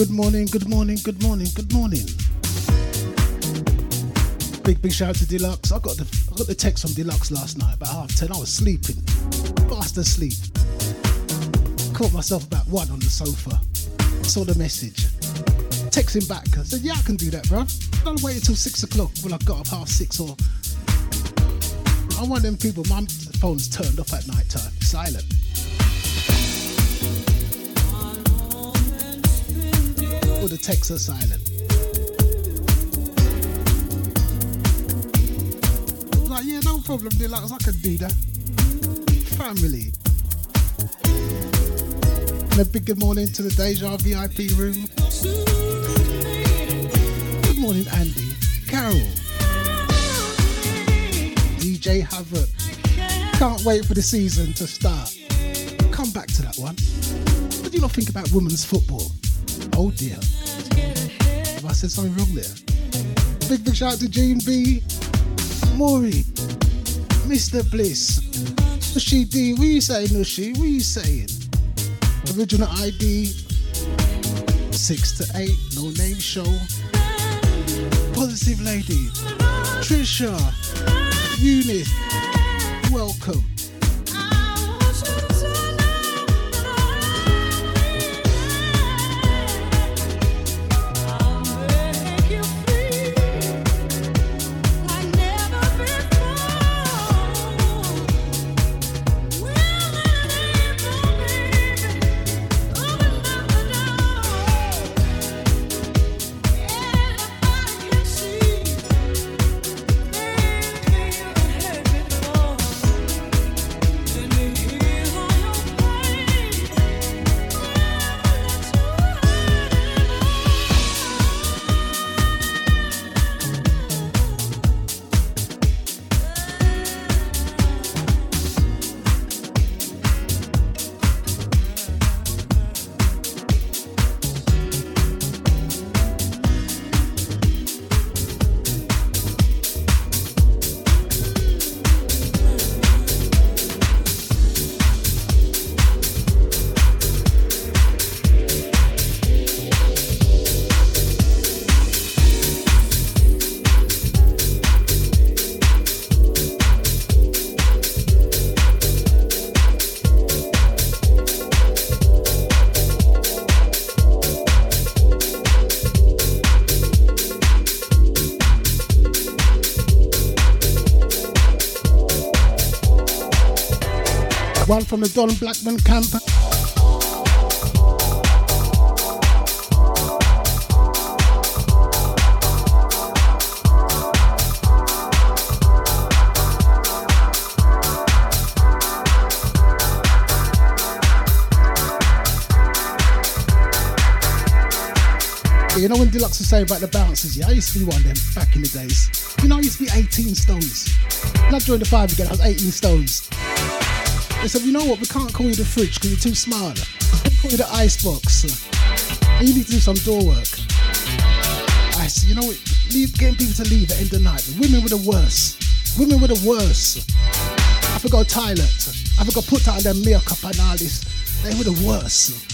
Good morning, good morning, good morning, good morning. Big, big shout out to Deluxe. I got the I got the text from Deluxe last night about half ten. I was sleeping, fast asleep. Caught myself about one on the sofa. Saw the message. Texting back. I said, yeah, I can do that, bro. Don't wait until six o'clock when I got up half six or. I'm one of them people. My phone's turned off at night time, silent. All the texts are silent. I was like, yeah, no problem, Deluxe. I can do that. Family. And a big good morning to the Deja VIP room. Good morning, Andy. Carol. DJ Havoc. Can't wait for the season to start. Come back to that one. What do you not think about women's football? Oh dear. Have I said something wrong there? Big big shout out to Jean B. Maury. Mr. Bliss. Nushi D. What you saying, Nushi? What you saying? Original ID. Six to eight. No name show. Positive lady. Trisha. Eunice. Welcome. From the Don Blackman camp. You know when Deluxe was saying about the bouncers, yeah, I used to be one of them back in the days. You know, I used to be 18 stones. When I joined the five again, I was 18 stones. They said, you know what, we can't call you the fridge because you're too smart. We call you the icebox. You need to do some door work. I said, you know what, leave, getting people to leave at the end of the night. Women were the worst. Women were the worst. I forgot toilet. I forgot put on their makeup and all this. They were the worst.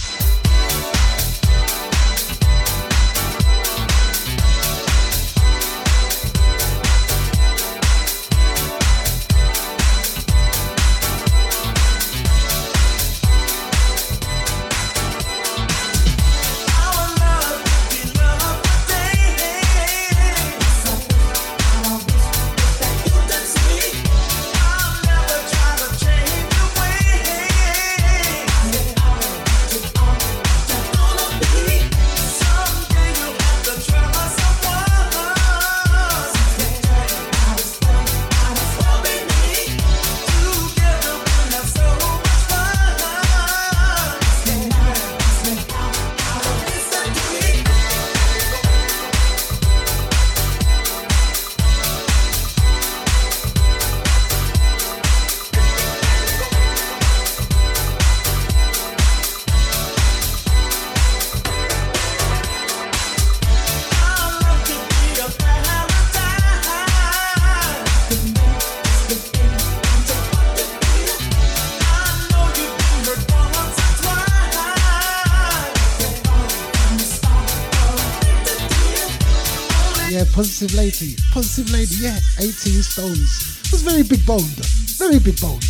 Positive lady. Positive lady, yeah. 18 stones. Was very big boned. Very big boned.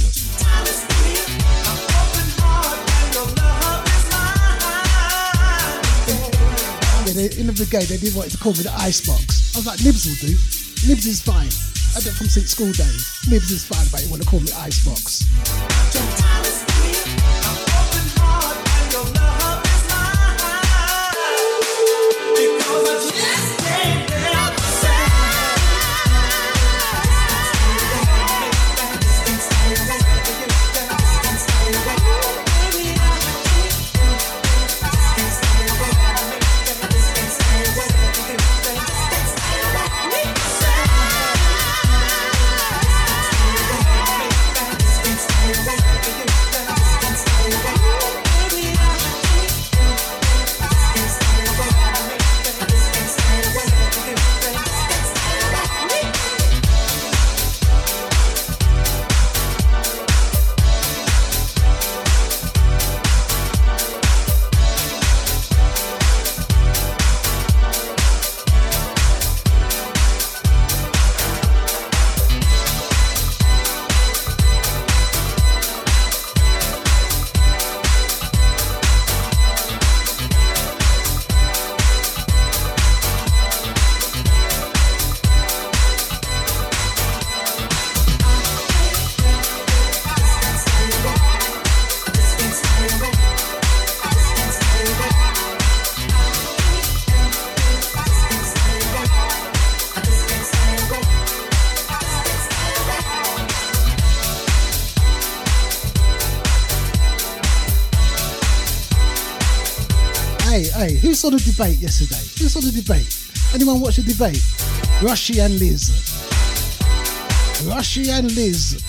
Yeah, they, in the brigade, they didn't want to call me the icebox. I was like, Nibs will do. Nibs is fine. I did from since school days. Nibs is fine, but you want to call me icebox. Saw the debate yesterday? Who saw the debate? Anyone watch the debate? Rishi and Liz. Rishi and Liz.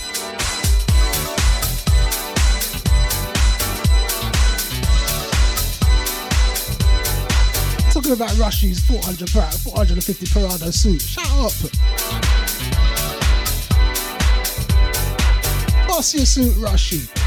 Talking about Rishi's 400 per, 450 Prada suit. Shut up. Boss your suit, Rushy.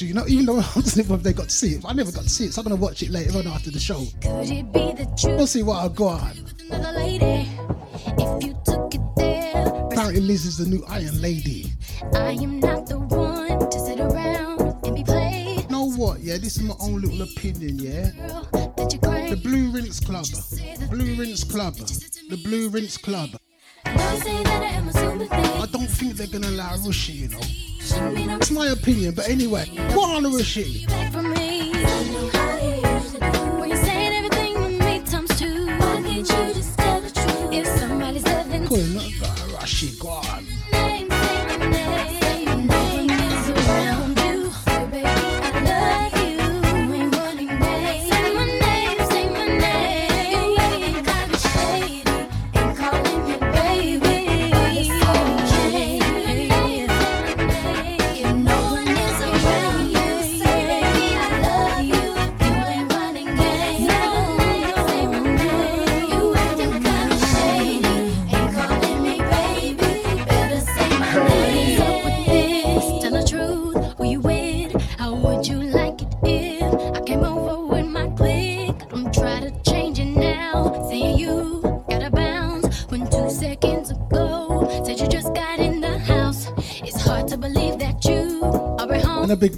You know, even though I don't know if they got to see it. I never got to see it, so I'm gonna watch it later on after the show. Could it be that you we'll see what I got. Apparently, Liz is the new Iron Lady. I am not the one to sit around and be played. You know what? Yeah, this is my own little opinion. Yeah, the Blue Rinse Club, Blue Rinse Club, the Blue Rinse Club. I don't think they're gonna allow Rishi, you know. That's my opinion, but anyway, what honour is she?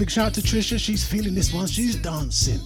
Big, shout out to Trisha. She's feeling this one. She's dancing.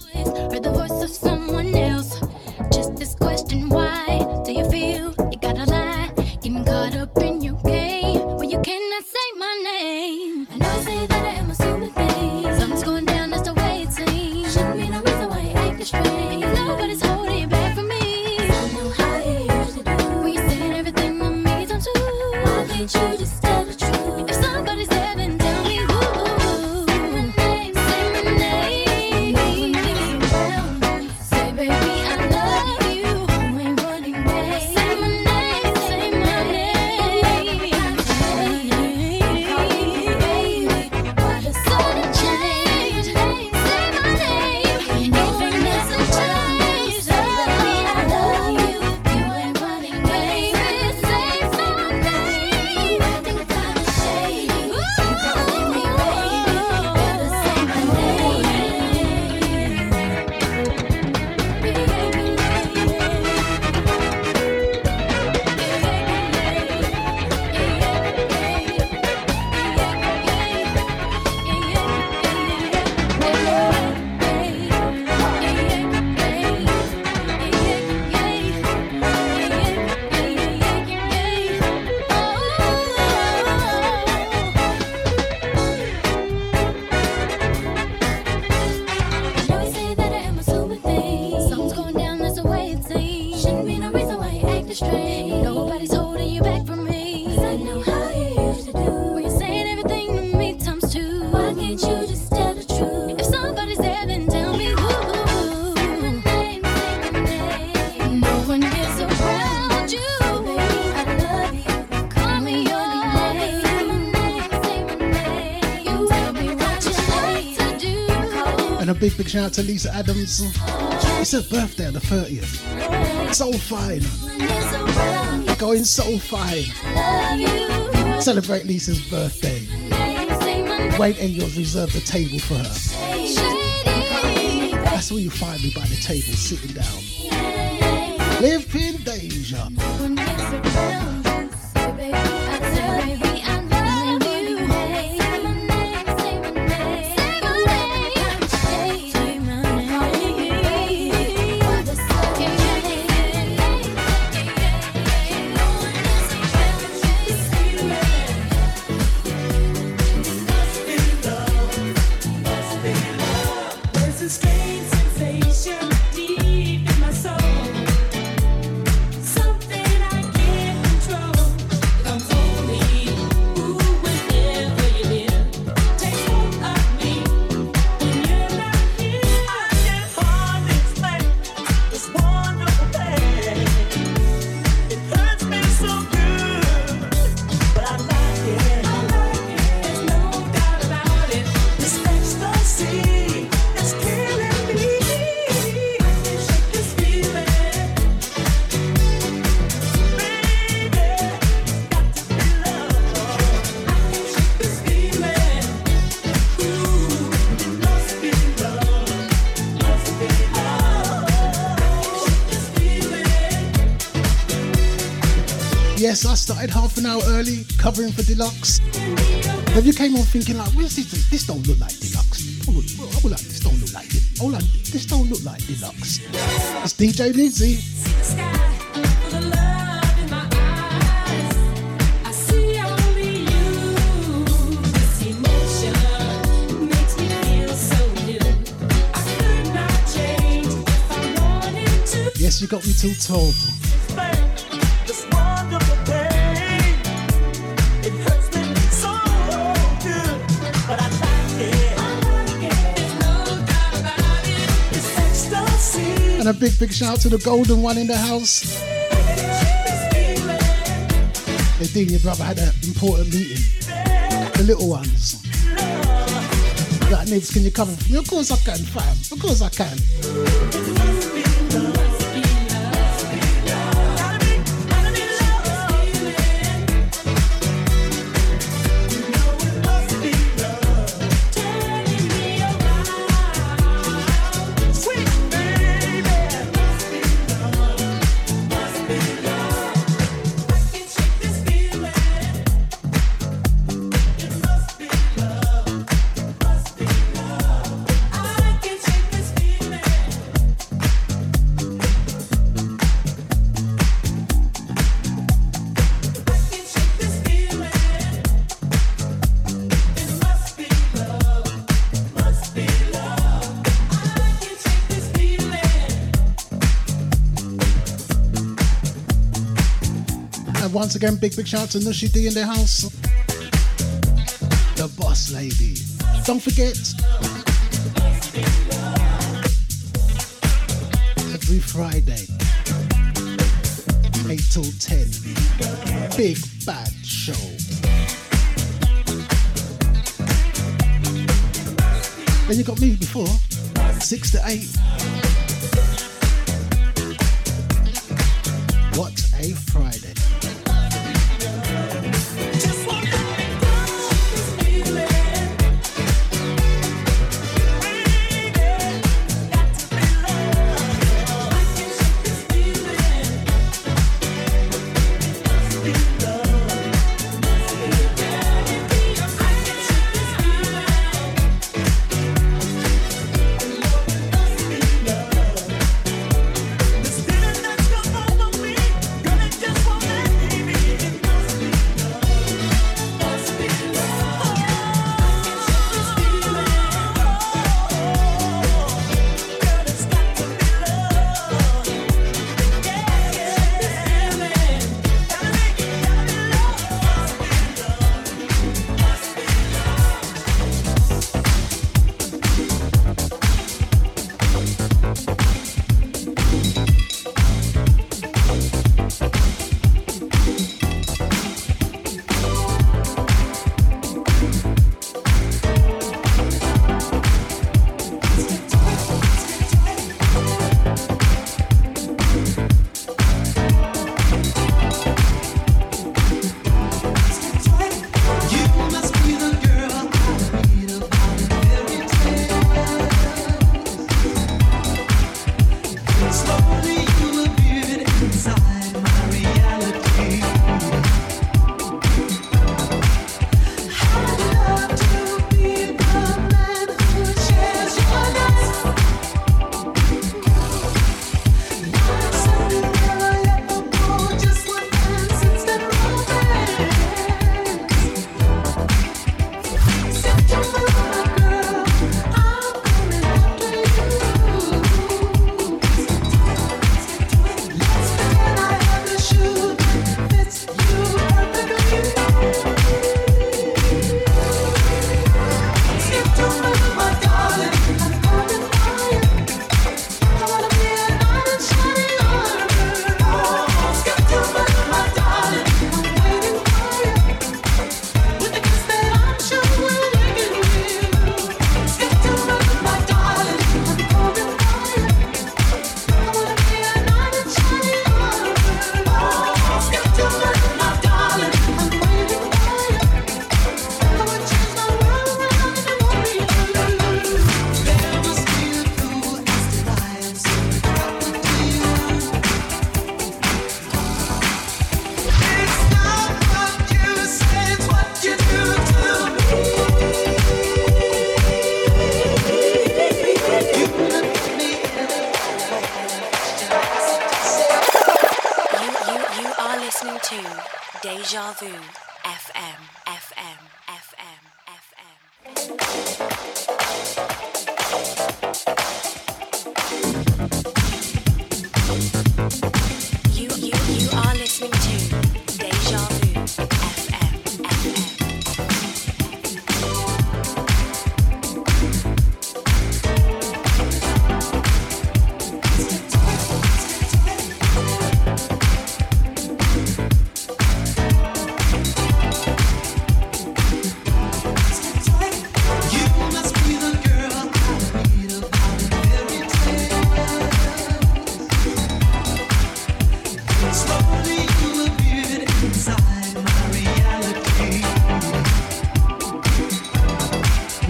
Shout out to Lisa Adams. It's her birthday on the 30th. So fine. Going so fine. Celebrate Lisa's birthday. Wait Angels reserve the table for her. That's where you find me by the table, sitting down. Live in danger. Yes, I started half an hour early covering for Deluxe. If you came on thinking like, where's this? This don't look like Deluxe. Oh, like, this don't look like. Oh, like, this don't look like Deluxe. It's DJ Nibbsy. Yes, you got me till 12. A big, big shout to the golden one in the house. Hey, Dean, your brother had an important meeting. The little ones. Like, Nibs, can you come? Of course I can, fam. Of course I can. Again, big, big shout out to Nushi D in the house. The boss lady. Don't forget, every Friday, 8 till 10, big bad show. Then you got me before, 6 to 8.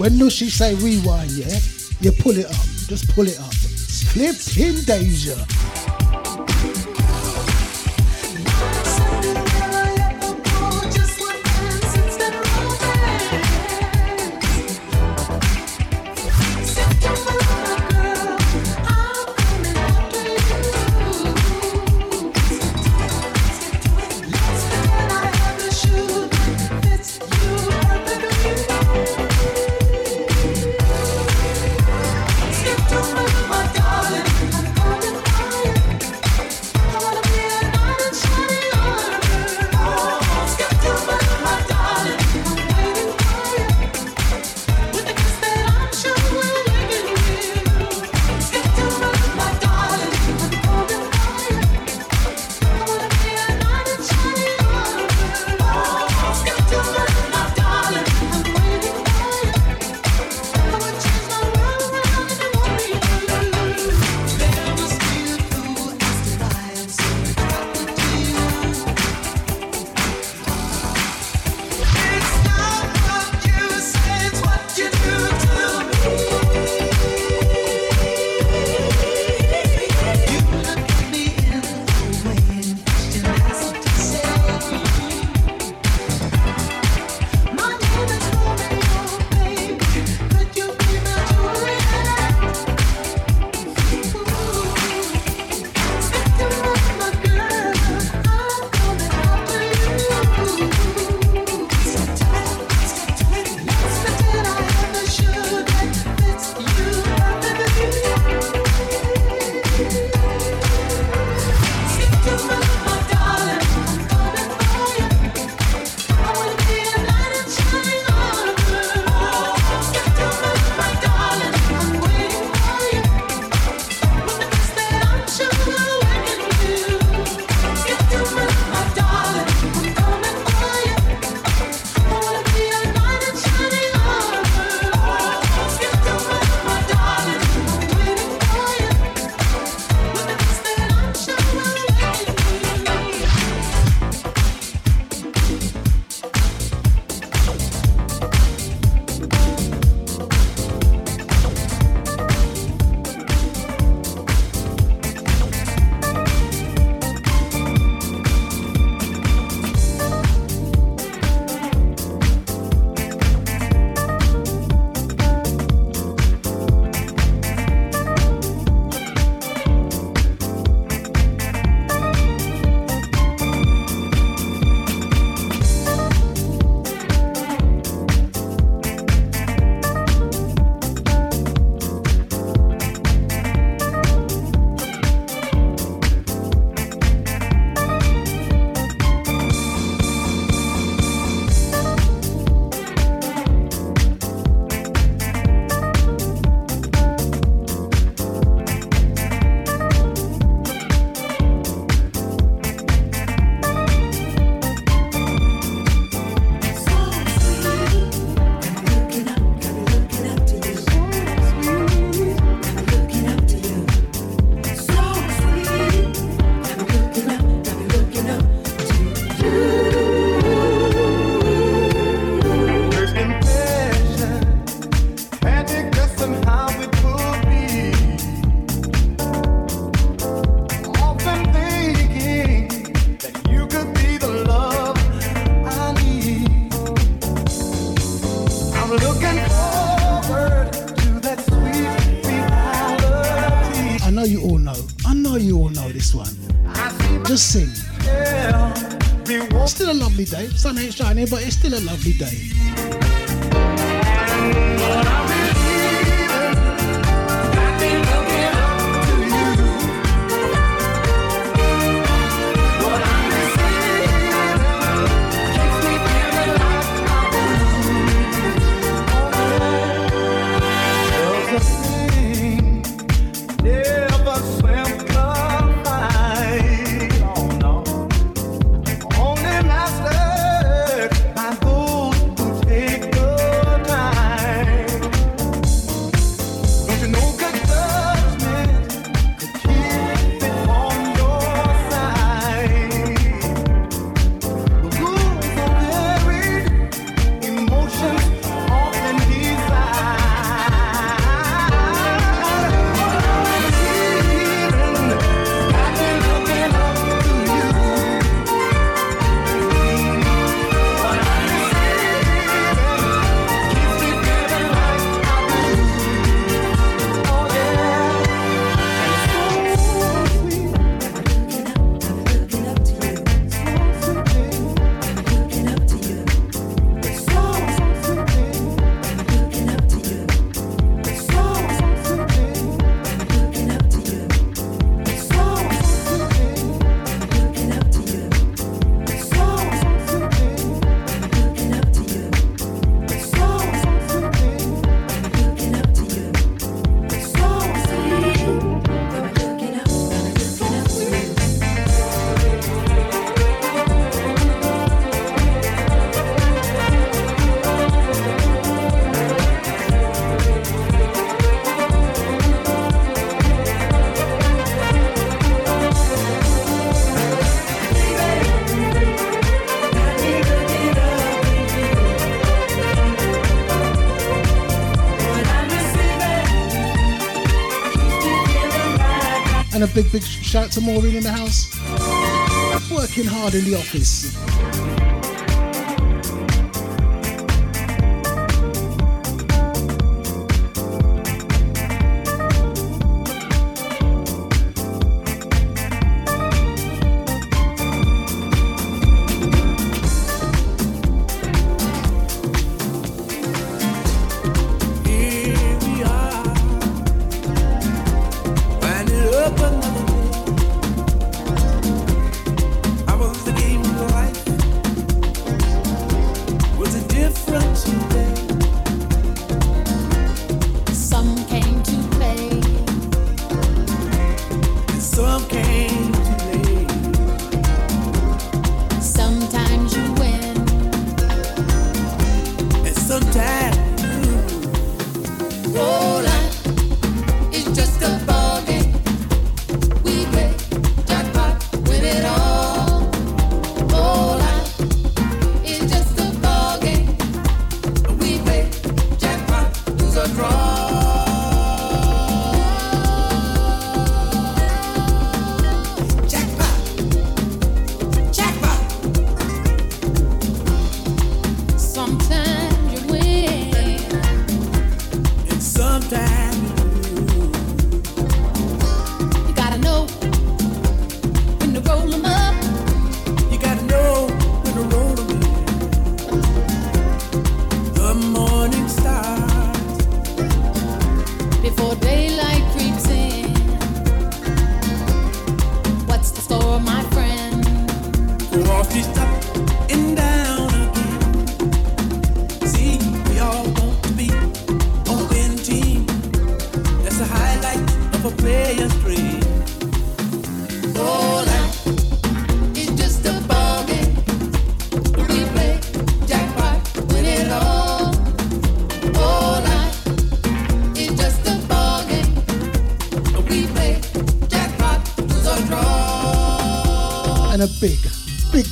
When Nushi say rewind, yeah, you pull it up. Just pull it up. Flipping Deja. day. Sun ain't shining, but it's still a lovely day. big, big shout to Maureen in the house. Working hard in the office.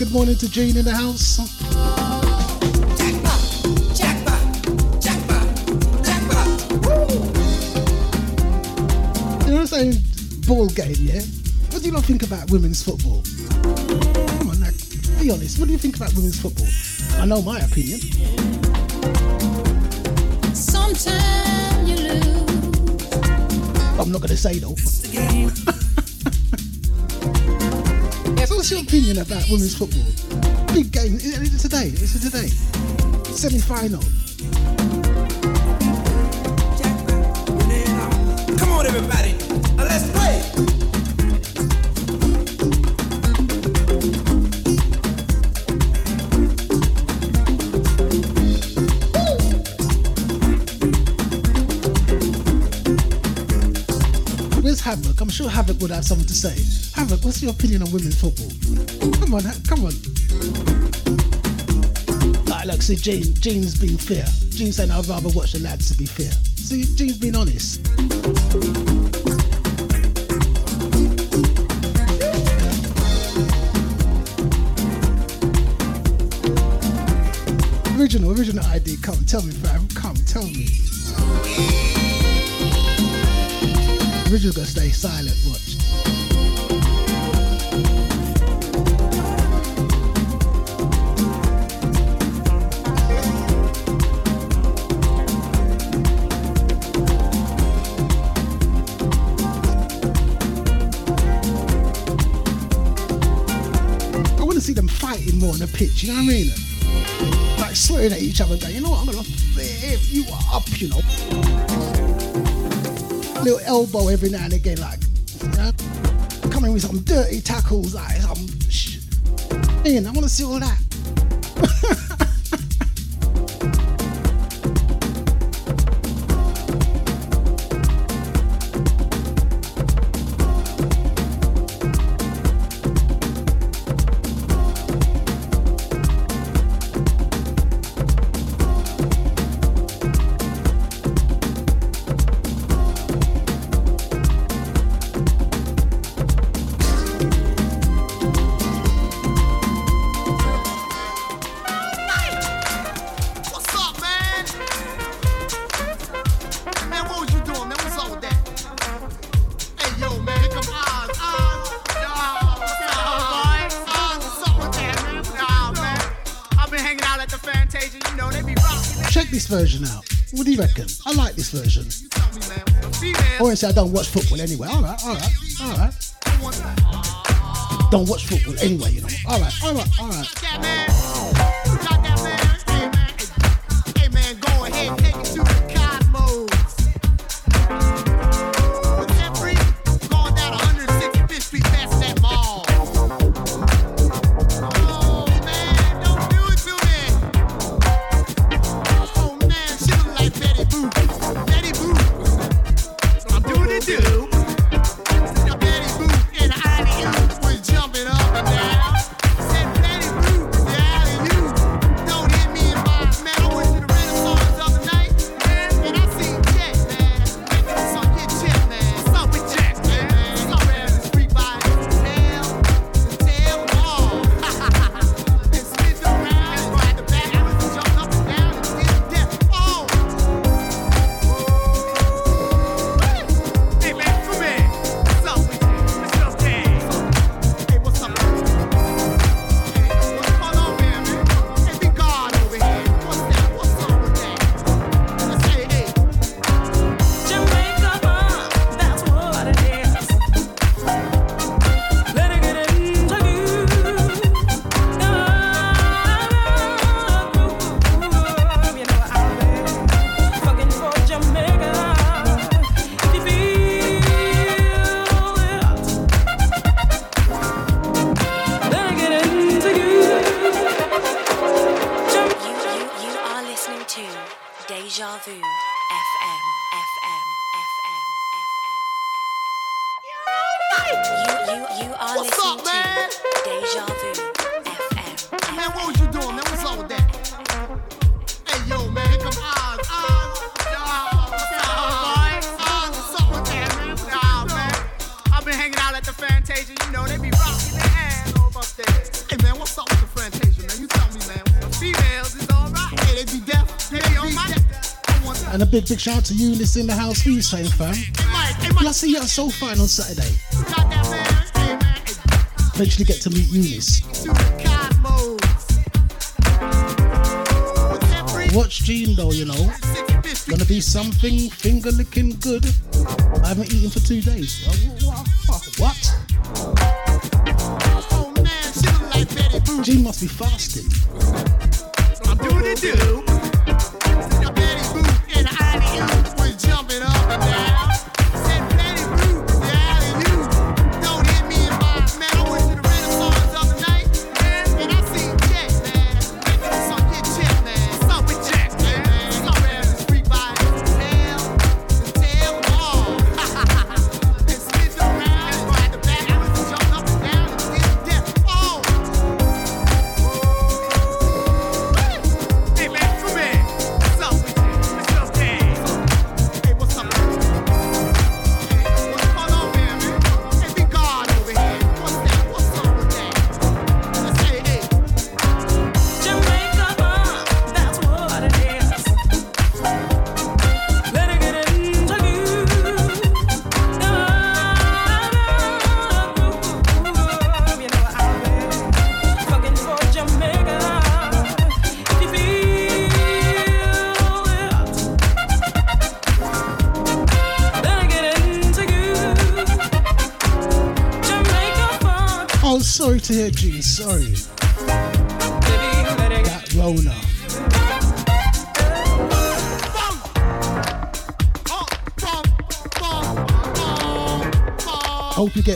Good morning to Jane in the house. You know what I'm saying? Ball game, yeah? What do you not think about women's football? Come on, be honest. What do you think about women's football? I know my opinion. Sometimes you lose. I'm not going to say though. what's your opinion about women's football? Big game. It's today. It's today. Semi final. Come on, everybody. Sure Havoc would have something to say. Havoc, what's your opinion on women's football? Come on, come on. Like, look, see, Jean, Jean's being fair. Jean's saying I'd rather watch the lads to be fair. See, Jean's being honest. Original, original ID. Come, tell me, fam. Come, tell me. Gonna stay silent. Watch. I want to see them fighting more on the pitch. You know what I mean? Like swearing at each other, you know what? I'm gonna flip you up. You know little elbow every now and again, like you know, coming with some dirty tackles, like some. Sh- Man, I want to see all that. Say I don't watch football anyway. All right, all right, all right. Don't watch football anyway, you know. All right, all right, all right. Hanging out at the Fantasia. You know, they be rocking their ass over. Hey, man, what's up with the Fantasia, man? You tell me, man. The females is all right. Hey, they be deaf. They be on my And a big, big shout out to Eunice in the house. Who you saying, fam? Hey, Mike, hey, Well, I Mike, see you at Soul Fine on Saturday. you got that, man? Hey, man, hey, Eventually get to meet Eunice. to the cosmos. With that oh, freak, Watch Jean though, you know. Gonna be something finger licking good. I haven't eaten for two days. Oh, what? Oh, Gene must be fasting. I'm doing it.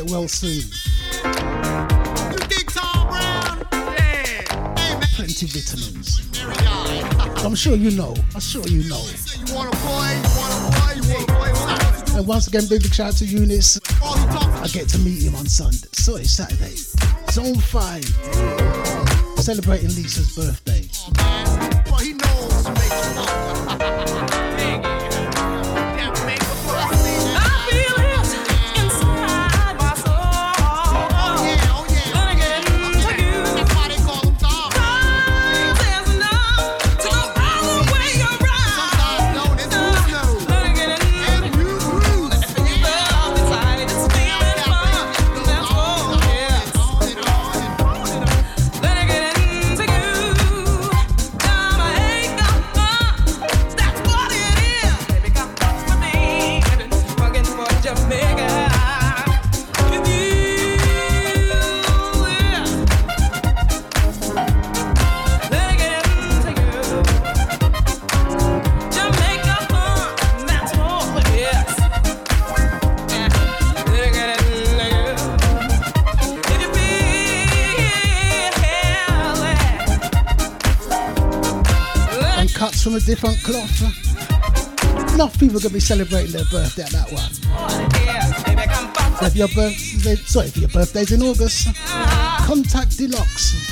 get well soon. Plenty vitamins. I'm sure you know. I'm sure you know. And once again, big, big shout out to Eunice. I get to meet him on Sunday. Sorry, Saturday. Zone 5. Celebrating Lisa's birthday. We're going to be celebrating their birthday at that one. So if your birthday, sorry, if your birthday's in August, contact Deluxe.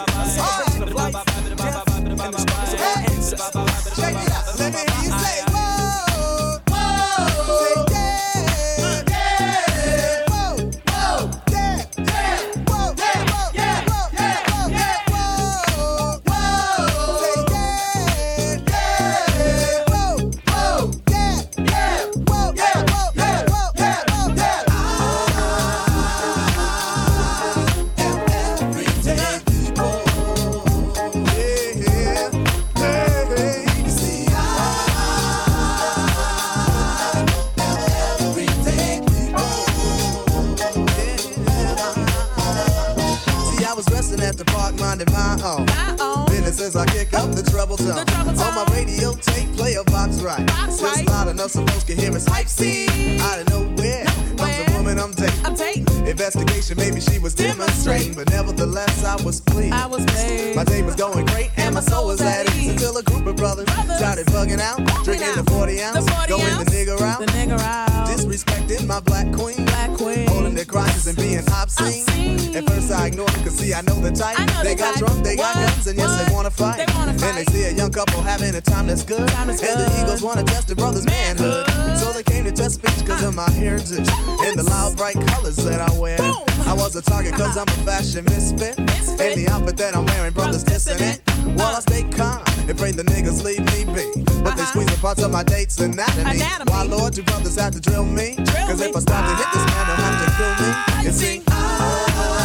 I'm and the struggles of I know the type. Know they the got type. drunk, they what? got guns, and yes, they wanna fight. They wanna fight. And they see a young couple having a time that's good. Time and good. the Eagles wanna test the brother's manhood. manhood. So they came to test speech cause uh. of my heritage. And the loud, bright colors that I wear. Boom. I was a target cause uh. I'm a fashion misfit. And the outfit that I'm wearing, brothers dissing it. Uh. While I uh. stay calm and pray the niggas leave me be. But uh-huh. they squeeze the parts of my date's anatomy. anatomy. Why, Lord, two brothers have to drill me? Cause if I stop to hit this man, they'll have to kill me. And see, I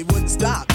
they wouldn't stop.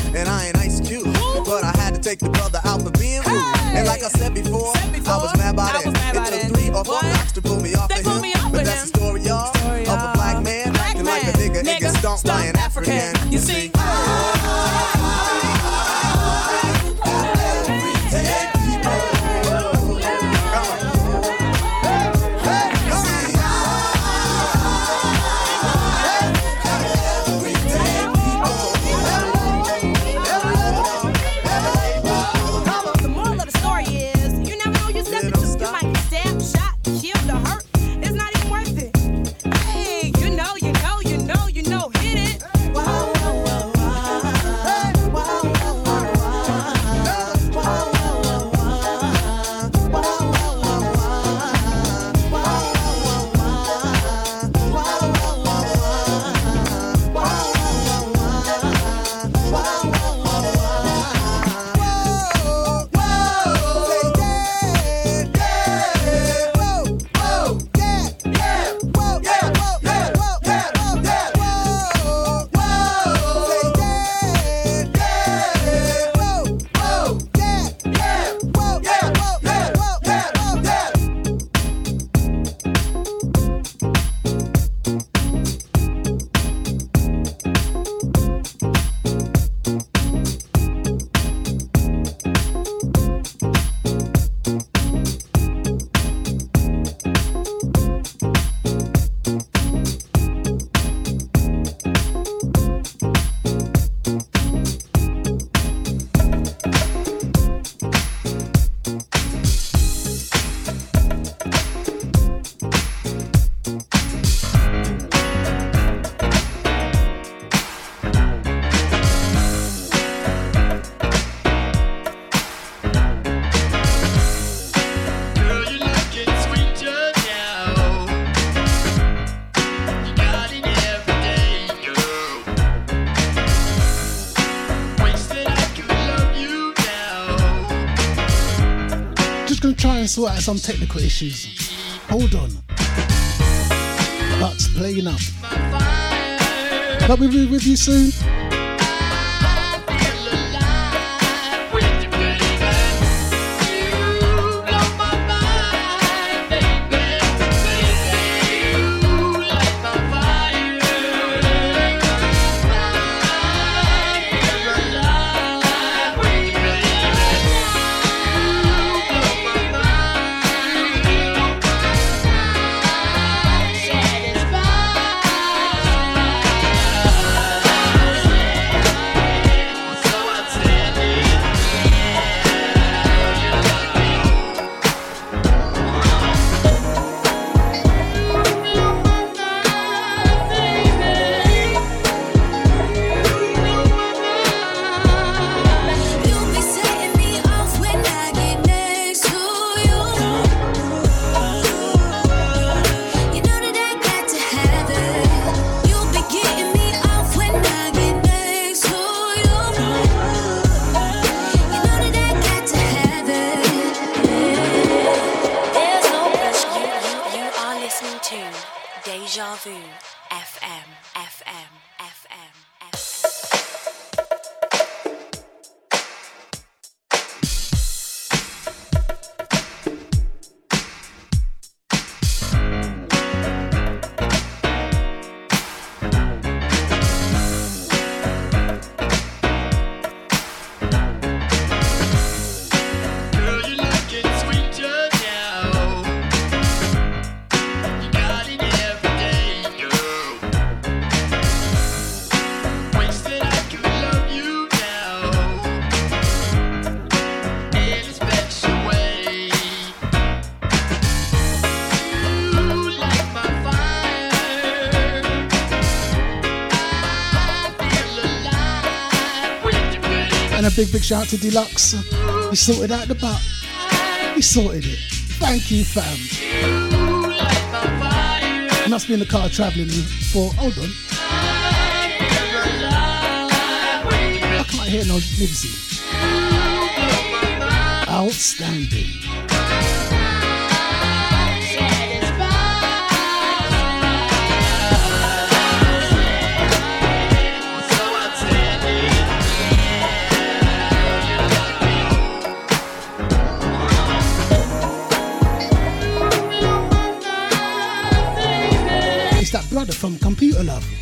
and sort out some technical issues. Hold on. but playing up. But we'll be with you soon. Big, big shout out to Deluxe. You sorted out the butt. You sorted it. Thank you, fam. Must be in the car traveling for. Hold on. I can't hear no Nibbsy. Outstanding. From Computer Love.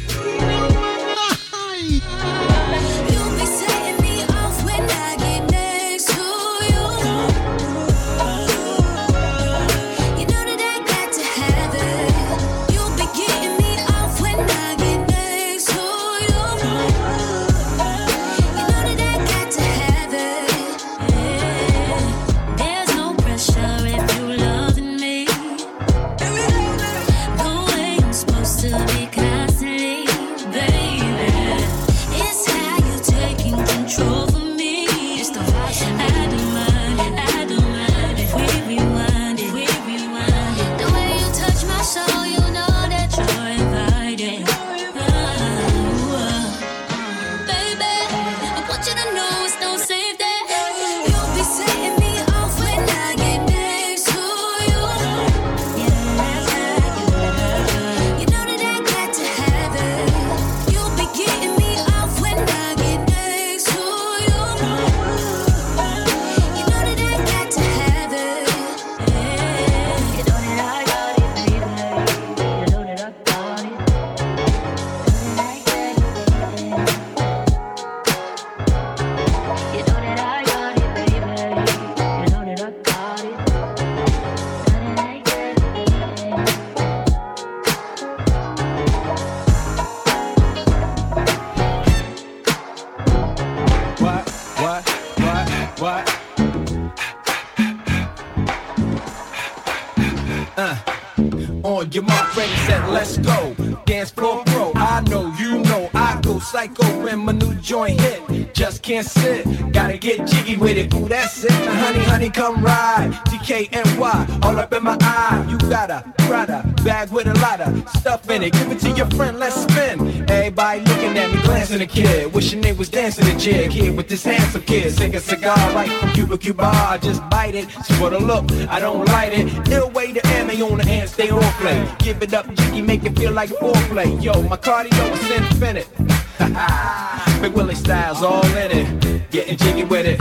Hit. Just gotta get jiggy with it. Ooh, that's it. Now, honey, honey, come ride. DKNY, all up in my eye. You got a Prada bag with a lot of stuff in it. Give it to your friend, let's spin. Everybody looking at me, glancing a kid. Wishing they was dancing a jig here with this handsome kid. Sing a cigar right from Cuba Cuba. I just bite it. It's for the look, I don't light it. Ill way to ammo on the hand, stay on play. Give it up, jiggy, make it feel like foreplay. Yo, my cardio is infinite. Big Willie Styles all in it. Getting jiggy with it.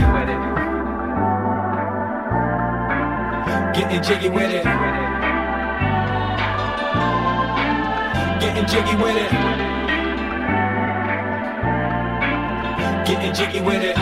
Getting jiggy with it. Getting jiggy with it. Getting jiggy with it.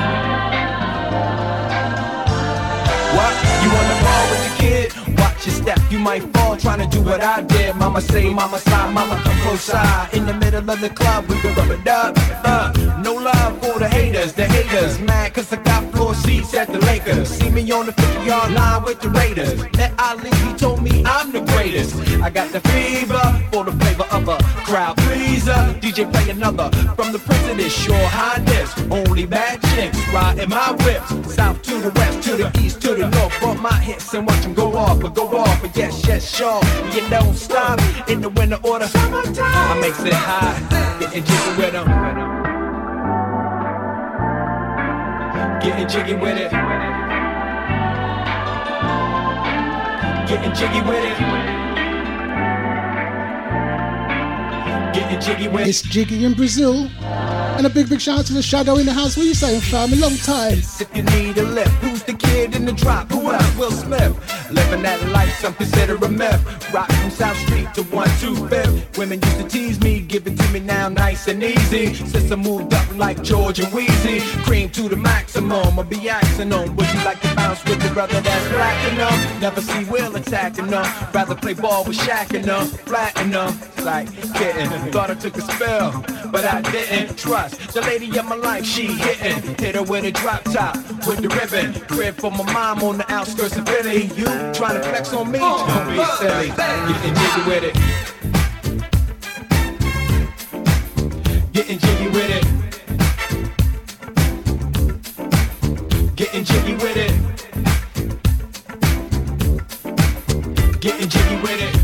What? You on the ball with your kid? Watch your step, you might fall trying to do what I did. Mama say, mama side, mama come close side. In the middle of the club, we can rub it up. Uh, no love for the haters, the haters. Mad cause I got floor seats at the Lakers. See me on the 50 yard line with the Raiders. That Ali, he told me I'm the greatest. I got the fever for the flavor of a crowd pleaser. DJ play another from the president, sure highness. Only bad chicks riding my whips. South to the west, to the east, to the north. Bump my hips and watch them go off, but go off. But yes, yes, sure. You don't stop in the winter order. I makes it high, getting jiggy with them. Getting jiggy with it. Getting jiggy with it. Jiggy It's Jiggy in Brazil. And a big, big shout out to the Shadow in the house. What are you saying, fam? A long time. If you need a lift, who's the kid in the drop? Who else? Will Smith. Living that life, some consider a myth. Rock from South Street to 125th. Women used to tease me, give it to me now nice and easy. Since I moved up like George and Weezy. Cream to the maximum, I'll be axing them. Would you like to bounce with your brother that's black enough? Never see Will attacking them. Rather play ball with Shaq and them. Flatten them. Like kidding. Thought I took a spell, but I didn't trust. The lady of my life, she hitting. Hit her with a drop top, with the ribbon. Crib for my mom on the outskirts of Philly. You trying to flex on me? Don't be silly. Getting jiggy with it. Getting jiggy with it. Getting jiggy with it. Getting jiggy with it.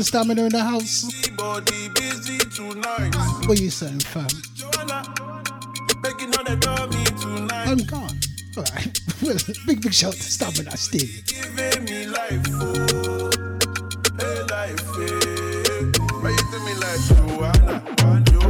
Good Stamina in the house. What are you saying, fam? Joanna. I'm gone. All right. Big, big shout to Stamina still. Giving me life, oh, hey life, eh. do me like Joanna? Jo,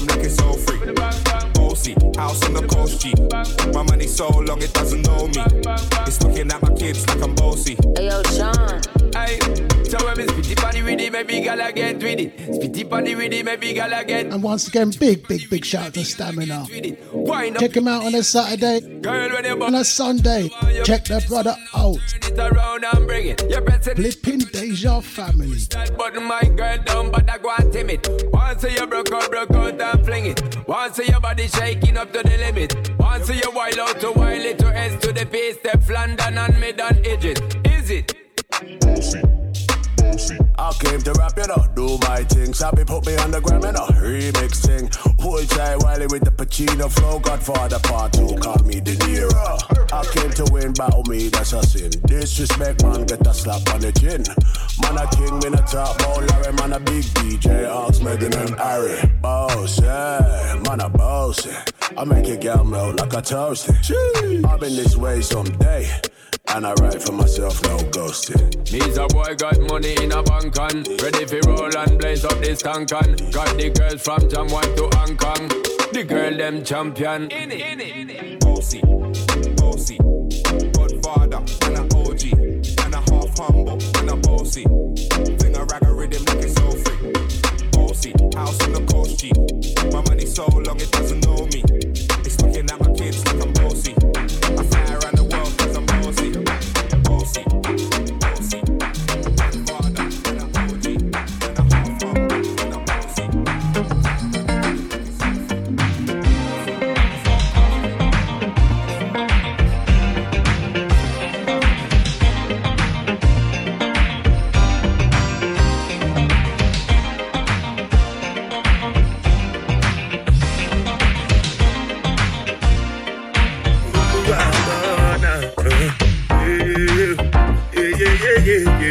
like it's all free. Bossy, House on the coast, G. My money so long it doesn't know me. It's looking at my kids like I'm bossy. Hey yo, Sean. Aye. So when me spitty body with it, maybe gala get with it. Spitty body with it, maybe gala get And once again, big, big, big shout out to Stamina. with it. Wind up, Check him out on a Saturday, girl, when you on a Sunday. Check that brother out. Turn it around and. You're pressing Flipping Deja family. that button, my girl, down, but I go and timid. Once you broke out, broke out and fling it. Once your body shaking up to the limit. Once you wild out to wild it to S to the base, step London and mid and edges. Is it? I came to rap, you know, do my thing. Sabi put me on the gram, you know, remix thing. Whole time Wiley with the Pacino flow, Godfather part two, call me De Niro. I came to win, battle me, that's a sin. Disrespect, man, get a slap on the chin. Man a king, me a top ball, Larry, man a big DJ, Ox, Megan and Harry. Boss, yeah, man a boss, yeah. I make your girl melt like a toasty. I've been this way someday. And I write for myself, no ghosting. Me's a boy got money in a bank on Ready for roll and blaze up this tank on Got the girls from Jamwan to Hong Kong The girl them champion In it, in it, in it Bossy, bossy. Godfather, and a OG. And a half humble, and a bossy. Fling a rag a rhythm like it's so free. Bossy, house on the coast, G. My money so long it doesn't know me. It's looking at my kids like I'm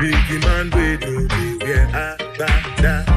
Biggie man, we do be where I da da.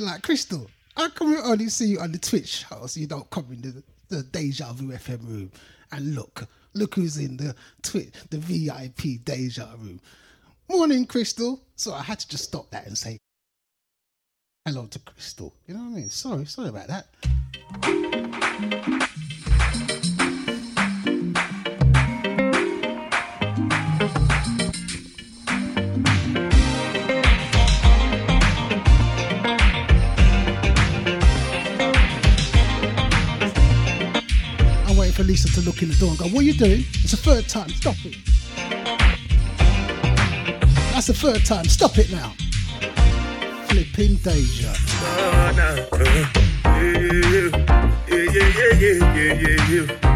Like, Crystal, how come we only see you on the Twitch house? You don't come in the, the Deja Vu FM room and look. Look who's in the Twitch, the VIP Deja room. Morning, Crystal. So I had to just stop that and say hello to Crystal. You know what I mean? Sorry, sorry about that. for Lisa to look in the door and go, What are you doing? It's the third time, stop it. That's the third time, stop it now. Flipping Deja. yeah, yeah, yeah, yeah, yeah.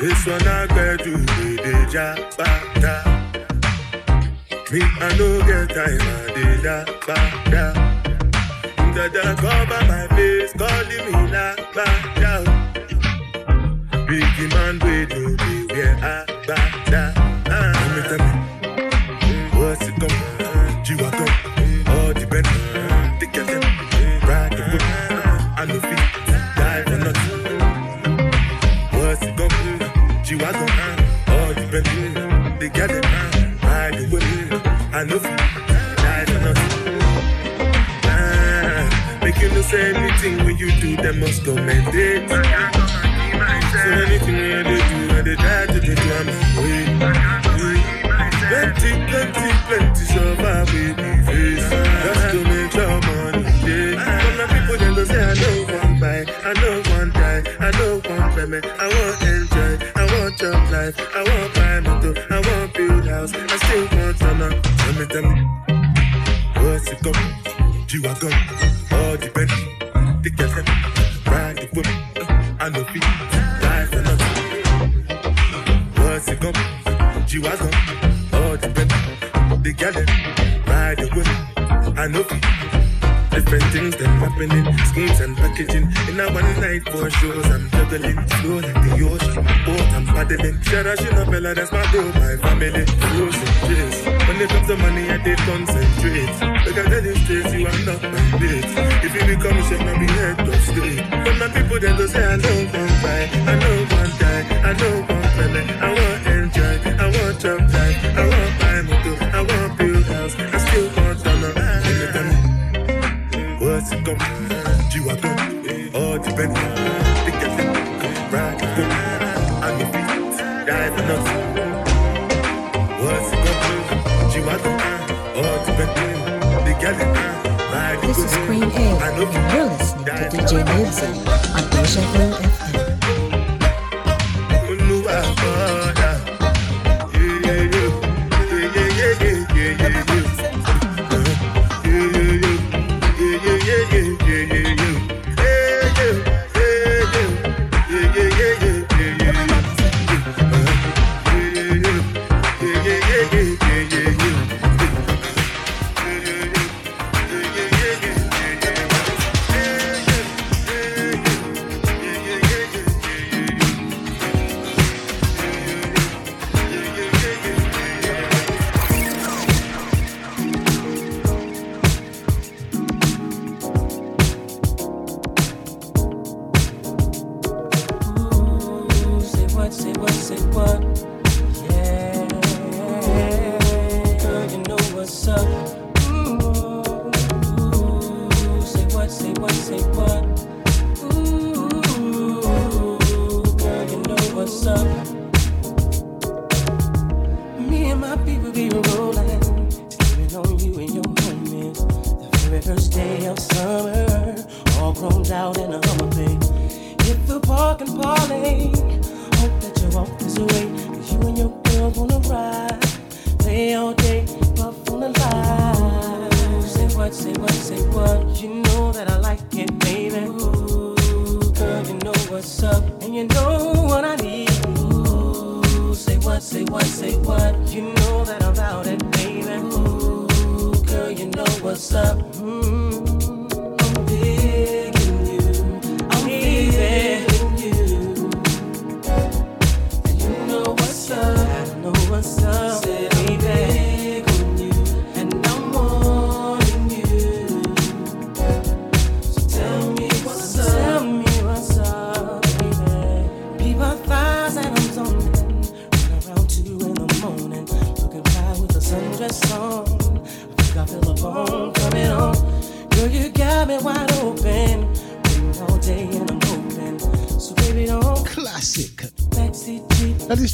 This one I get you, they jabata. Me, I no get time, I did that, back down. Dada cover my face, calling me la, back. Big man, wait, no, be where I back down. Tell. The girl them, ride the whip. I die for nothing. Ah, Make you no say anything when you do, them must commend it. So anything when they do, when they try to do, I'm. Plenty, plenty, plenty survive with me come? G-Wagon, all the Bentley, the girl them, ride the whip, I know feet, die for nothing. What's it come? G-Wagon, all the Bentley, the girl them, ride the whip, know feet. Different things that happening, schemes and packaging. In a one night for shows, I'm juggling. Flow like the ocean, my boat, I'm paddling. You know, fella, that's my bro, my family. Flows and. When it comes to money, I did concentrate. Look at the straight, you are not my bitch. If you become a shame, I'll be head of state. But my people, then go say, I know one buy, I know one die, I know one payment. I want to enjoy, I want job life, I want to buy motor, I want build house, I still want dollar. What's it come? G-Wagon, all the Bentley, the girl them, ride the whip, on your feet, die for nothing. Come? G-Wagon, all the Bentley, the girl the This is Queen A, and you're listening to DJ Nibbsy on Deja Vu FM.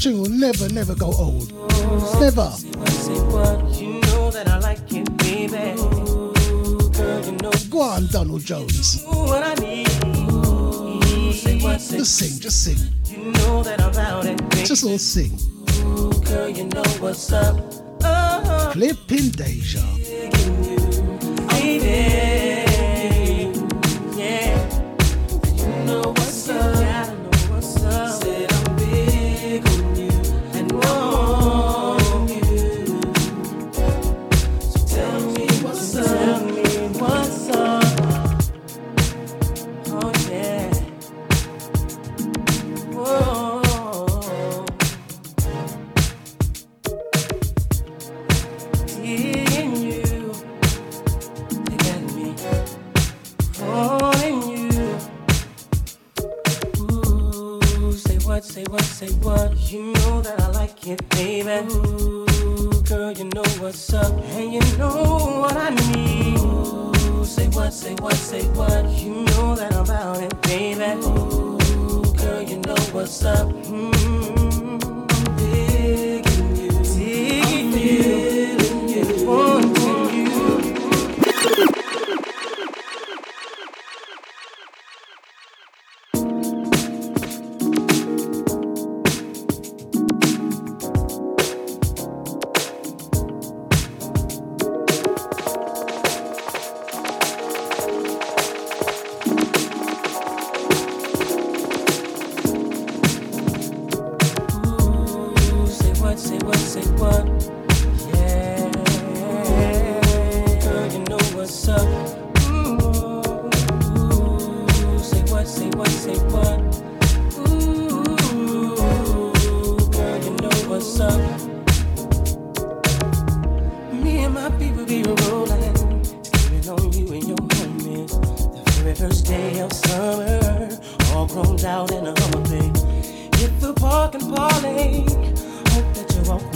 Tune will never, never go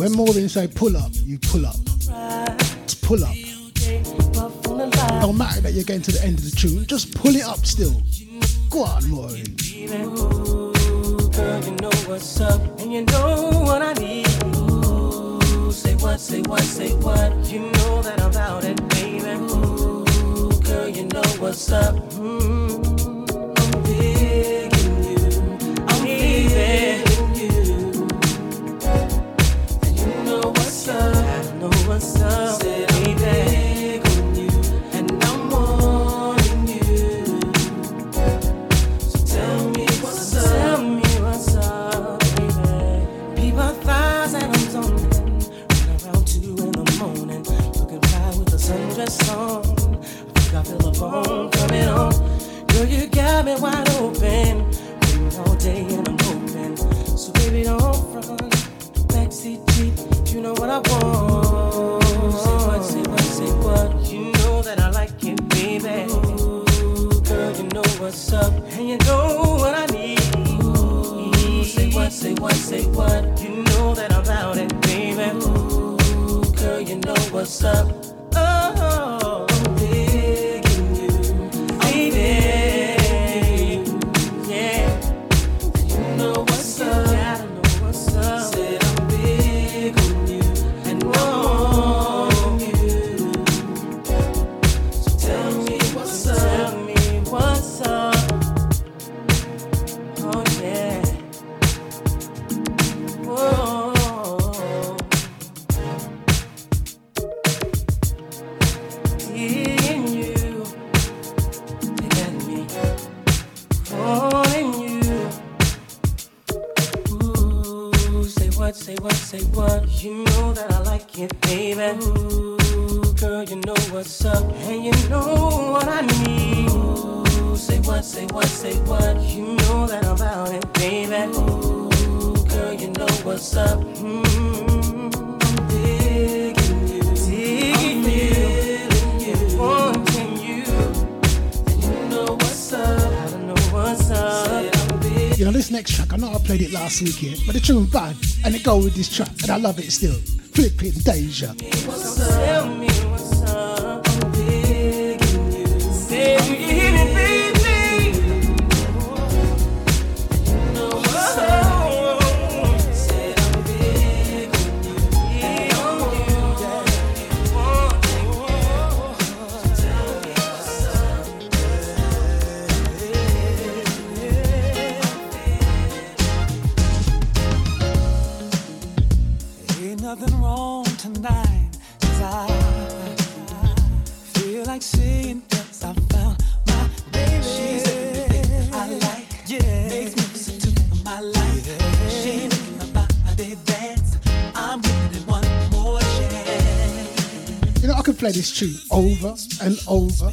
When Maureen say pull up, you pull up. Just pull up. No matter that you're getting to the end of the tune, just pull it up still. Go on, Maureen. Ooh, girl, you know what's up, and you know what I say what, say what. You know that I'm about it, baby. Ooh, girl, you know what's up. Mm-hmm. I'm digging you. I'm digging you. And you know what's up. I know what's up. what, say what. You know that I'm out and baby. Ooh, girl, you know what's up. this track, and I love it still. Flipping Deja. over and over.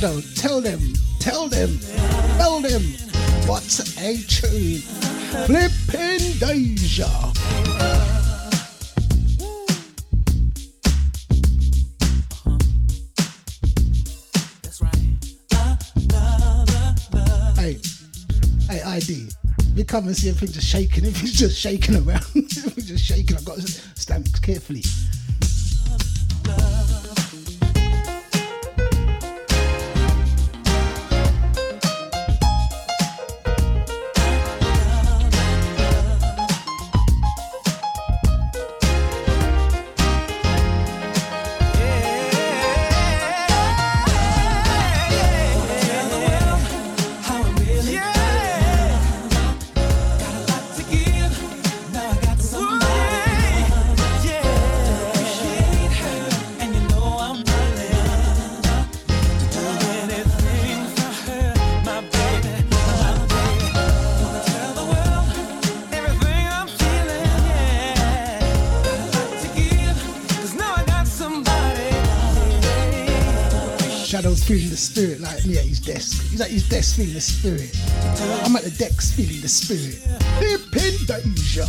Shadow. Tell them, tell them, tell them what's a tune. Flippin' Deja. Hey, hey, ID. We come and see if he's just shaking, if he's just shaking around, if he's just shaking, I've got to stand carefully. that his decks feeling the spirit. I'm at the decks feeling the spirit. Deep in danger.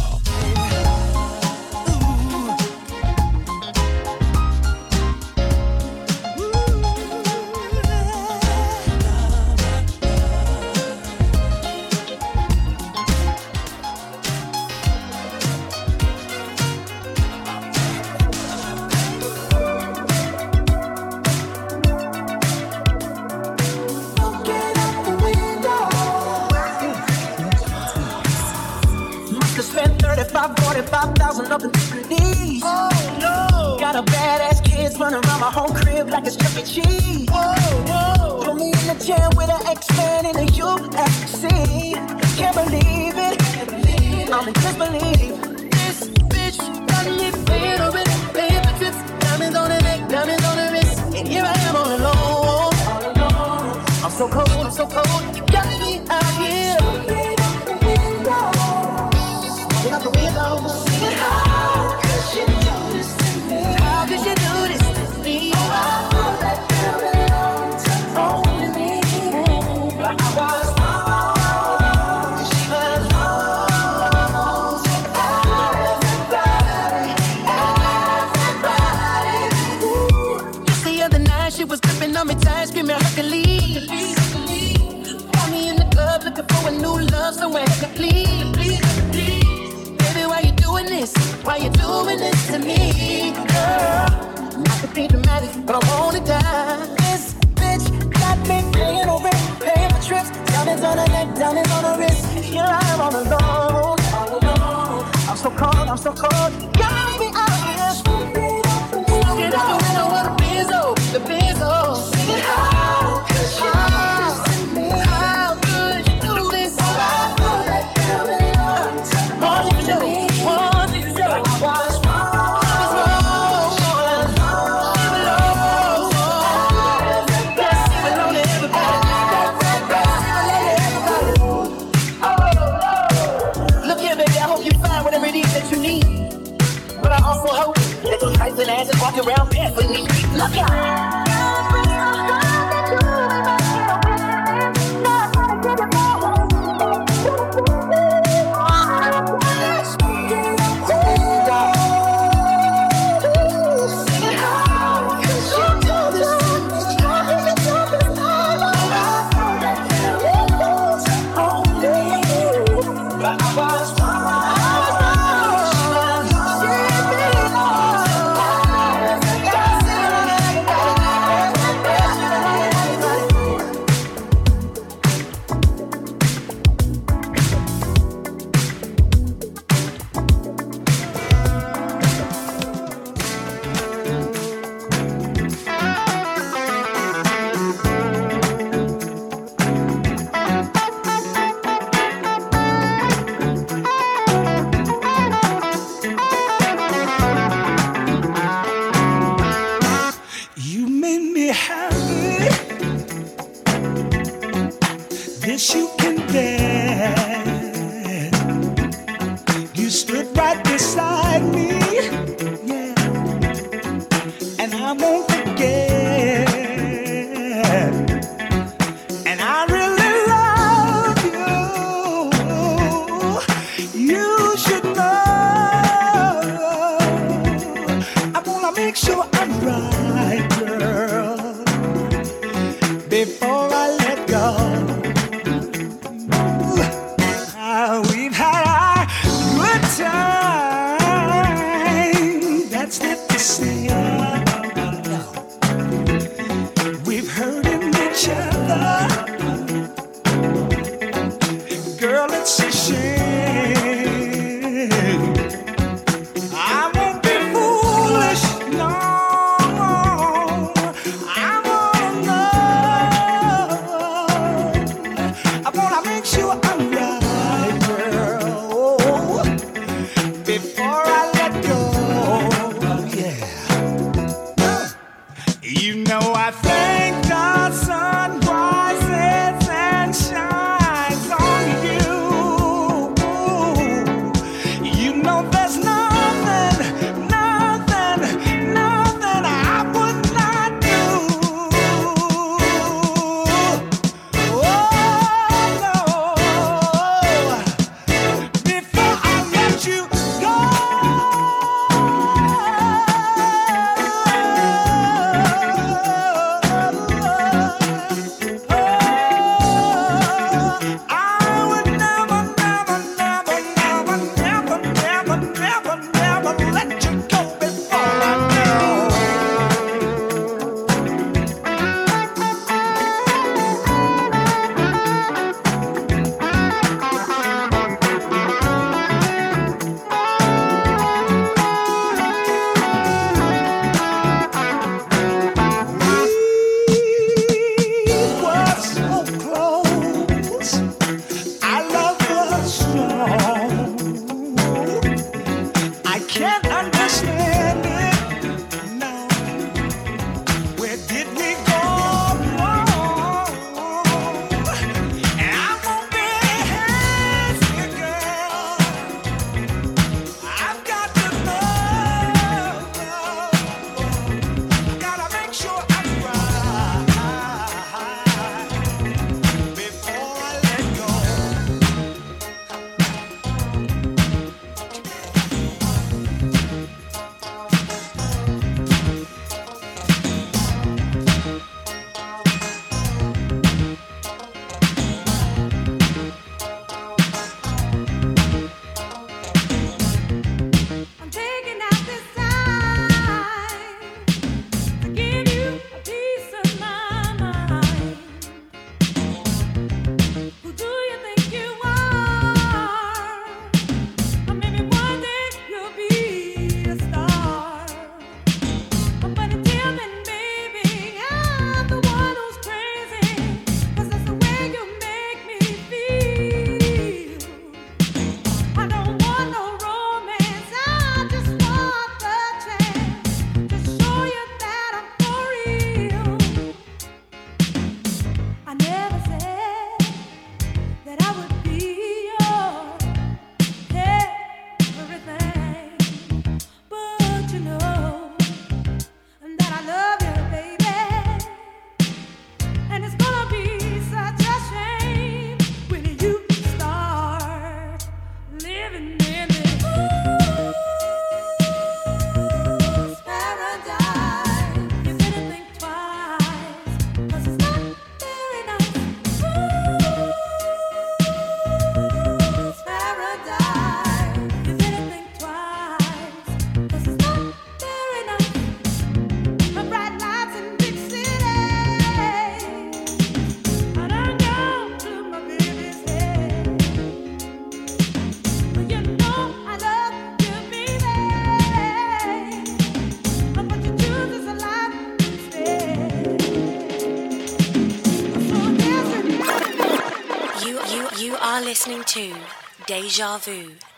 Deja Vu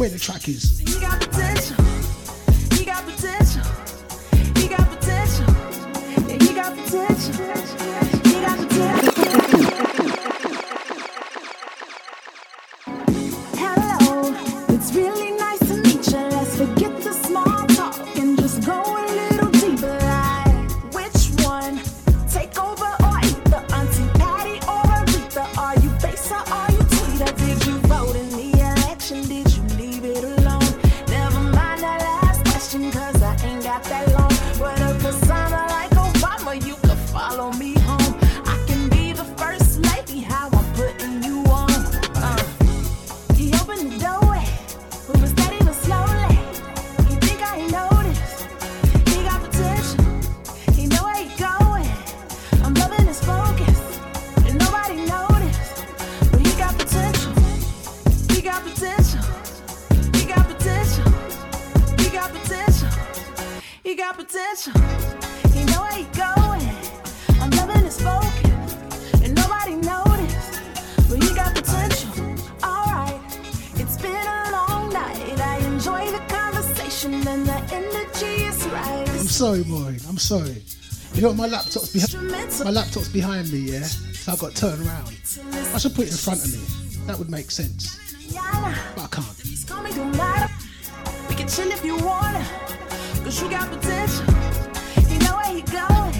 where the track is. sorry. You know what, my laptop's behind my laptop's behind me, yeah. So I've got to turn around. I should put it in front of me. That would make sense. But I can't. We can chill if you want, cause you got potential. You know where he going.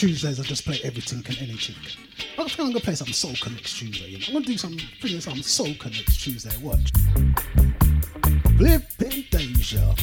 Tuesdays I just play everything and anything. I think I'm gonna play some Soul Connects Tuesday. You know? I'm gonna do some, pretty in some Soul Connects Tuesday. Watch. Flipping danger.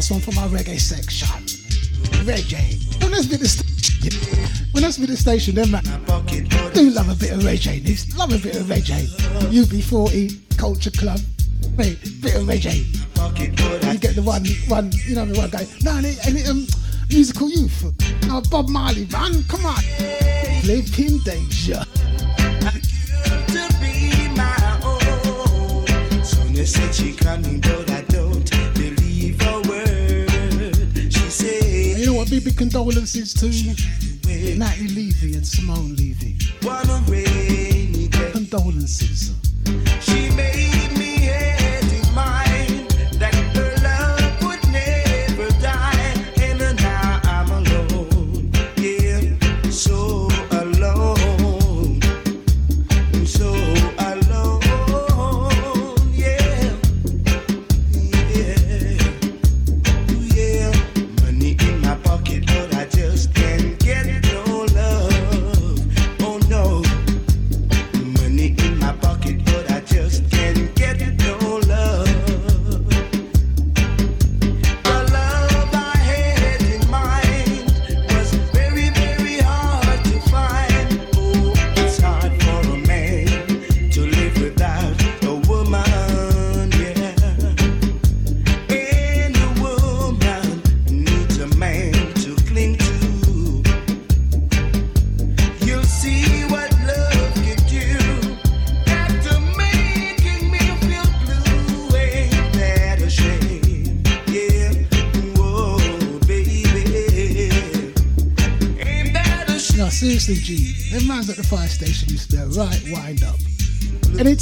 Last one from our reggae section. Reggae. When that's been the station, when that's been the station, then man, do love a bit of reggae. This love a bit of reggae. UB40 Culture Club. Wait, bit of reggae. You get the one, one, you know the one guy. No, and it, and it, um, musical youth. Oh, Bob Marley, man, come on. Flipping danger. Condolences to Natalie Levy and Simone Levy.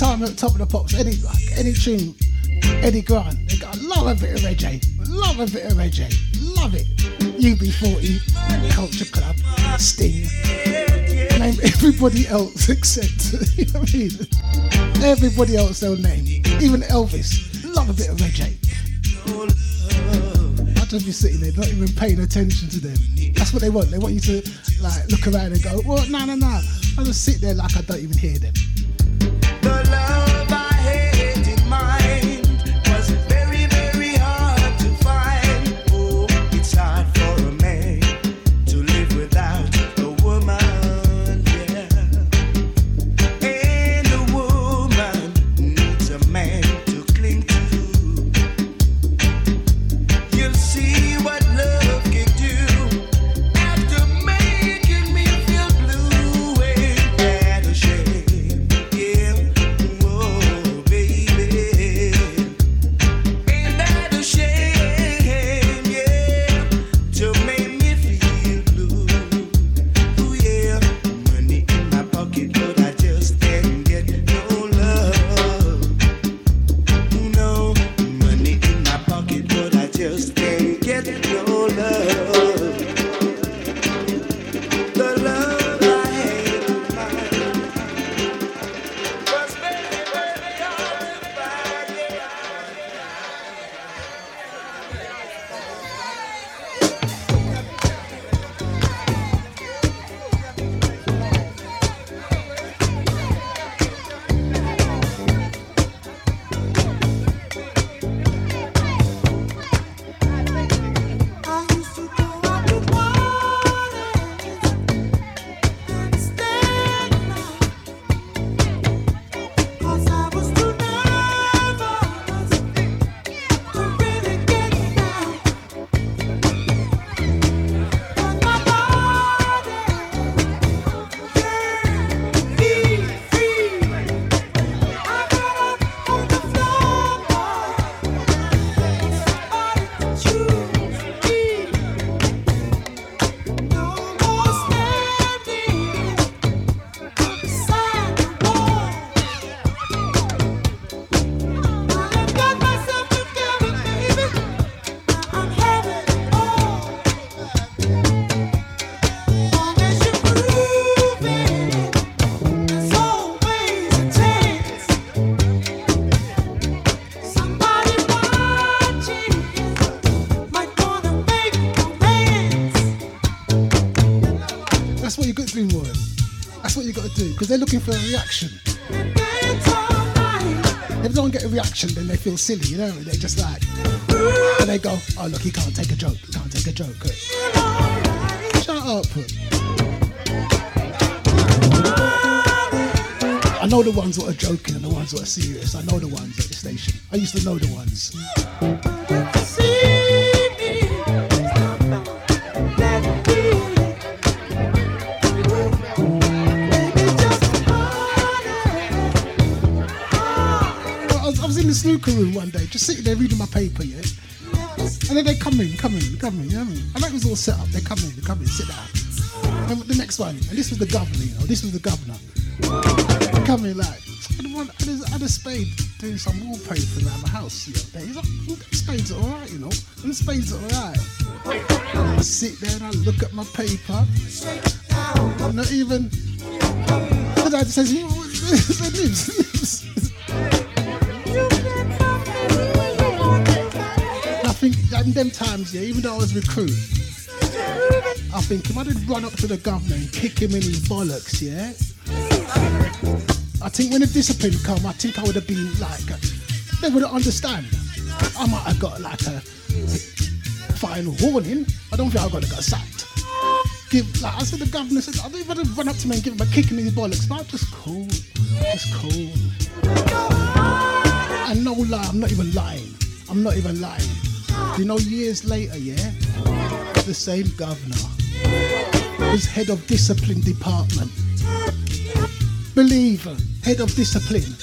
Anytime at the top of the pops, any like, any tune, Eddie Grant, they got love a bit of reggae, love a bit of reggae, love it. UB40, Culture Club, Sting, name everybody else except, you know what I mean? Everybody else they'll name, even Elvis, love a bit of reggae. I just be sitting there, not even paying attention to them. That's what they want. They want you to like look around and go, "Well, no, no, no." I just sit there like I don't even hear them. Do because they're looking for a reaction. If they don't get a reaction, then they feel silly, you know. They're just like, And they go, oh look, he can't take a joke. He can't take a joke. Shut up. I know the ones that are joking and the ones that are serious. I know the ones at the station. I used to know the ones. And and this was the governor, you know, this was the governor. In like, I had, one, I had spade doing some wallpaper around the house the other day. He's like, "Mm, them spades alright, you know. Them spades are alright. I sit there and I look at my paper. To the governor and kick him in his bollocks, yeah, I think when the discipline come, I think I would have been like, they would have understand. I might have got like a final warning. I don't think I got to get sacked. Give like I said, the governor said I don't even run up to me and give him a kick in his bollocks. I'm just cool, just cool. And no lie, I'm not even lying. I'm not even lying. You know, years later, yeah, the same governor was head of discipline department. Believer, head of discipline.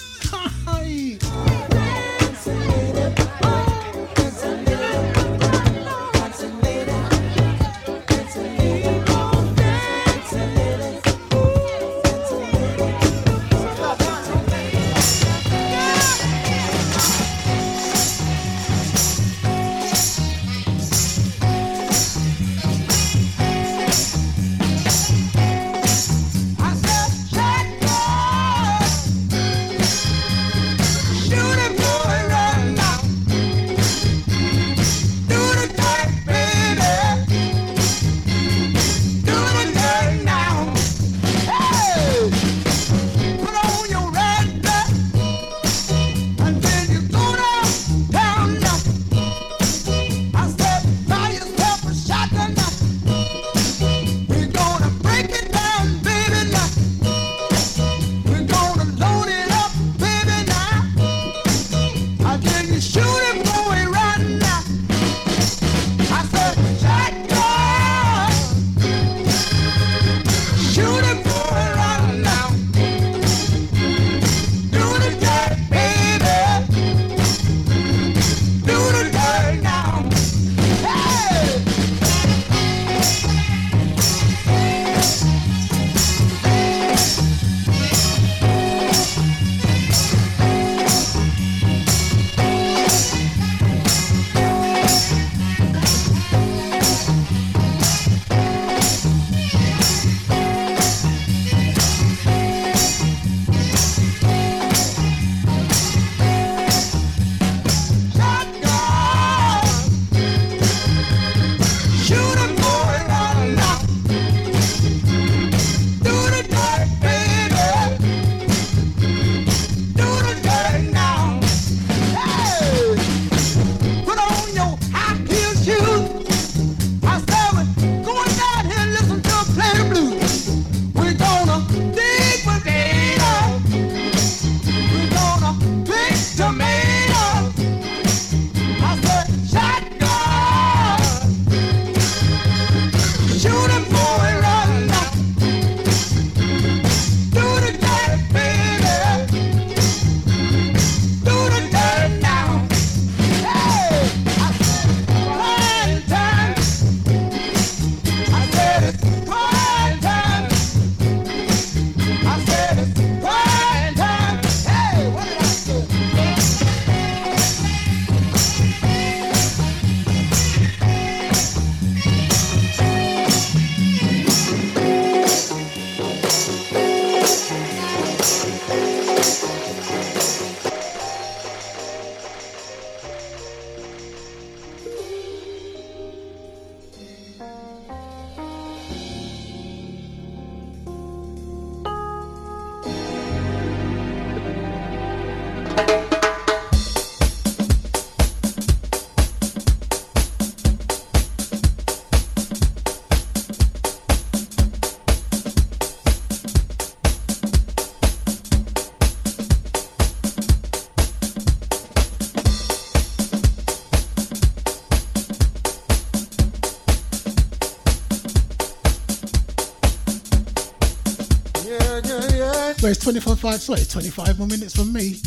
But it's 25, sorry, 25 more minutes from me.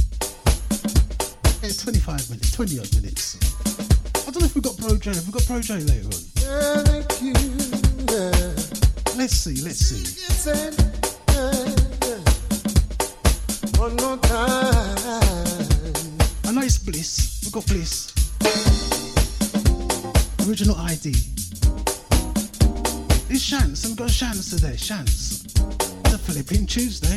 It's 25 minutes, 20 odd minutes. I don't know if we've got Projo. Have we got Projo later on? Yeah, thank you. Yeah. Let's see, let's see. Yeah, One more time. I know it's Bliss. We've got Bliss. Original ID. It's Chance. We've got Chance today. Chance. It's a flipping Tuesday.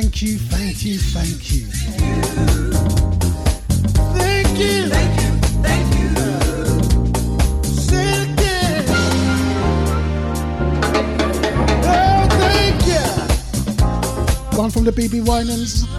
Thank you, thank you, thank you. Thank you. Thank you, thank you. Oh, One from the BeBe Winans.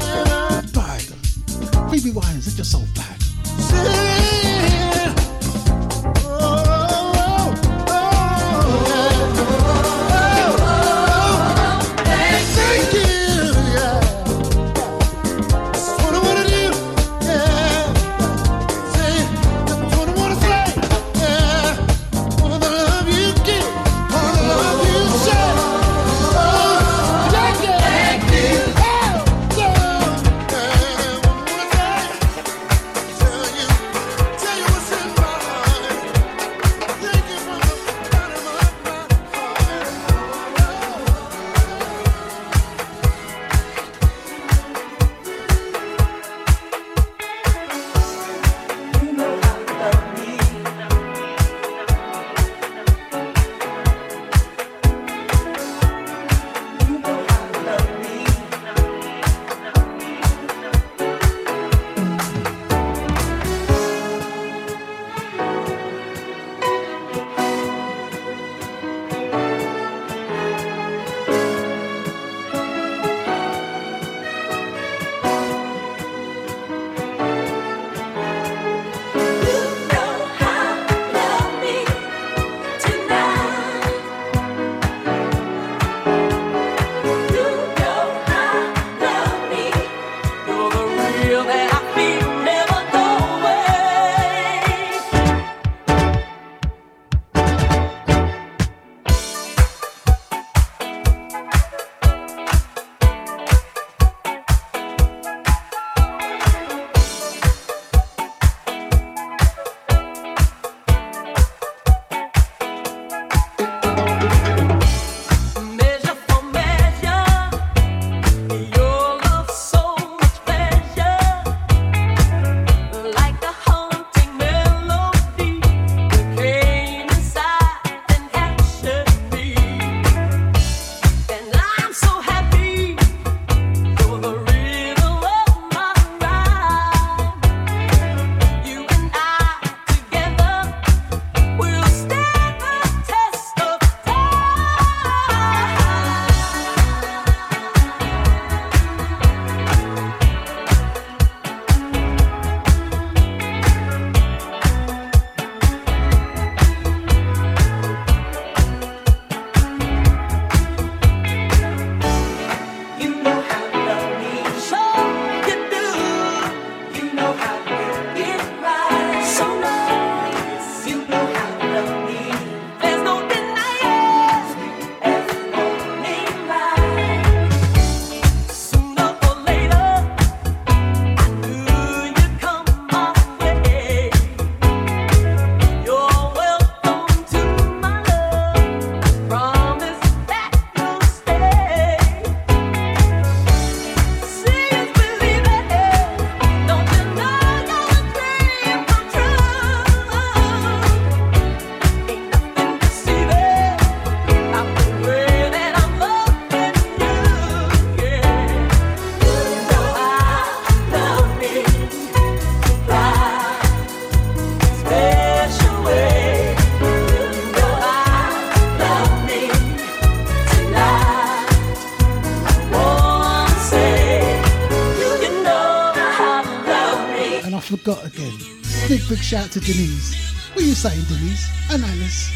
Shout out to Denise. What are you saying, Denise? And Alice.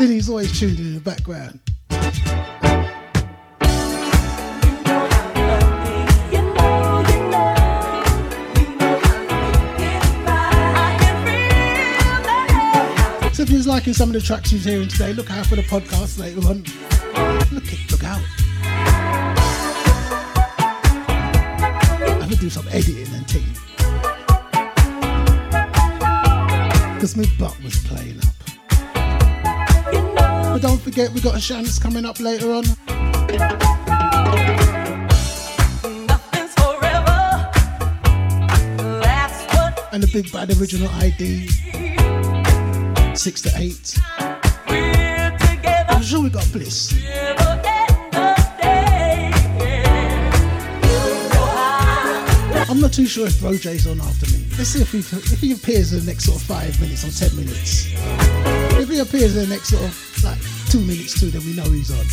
Denise always tuned in the background. So if you're liking some of the tracks you're hearing today, look out for the podcast later on. Look it, look out. I'm gonna do some editing Because my butt was playing up. But don't forget we got a chance coming up later on. And the big bad original ID. Six to eight. I'm sure we got bliss. I'm not too sure if Roger's on after me. Let's see if he if he appears in the next sort of five minutes or ten minutes. If he appears in the next sort of like two minutes too, then we know he's on.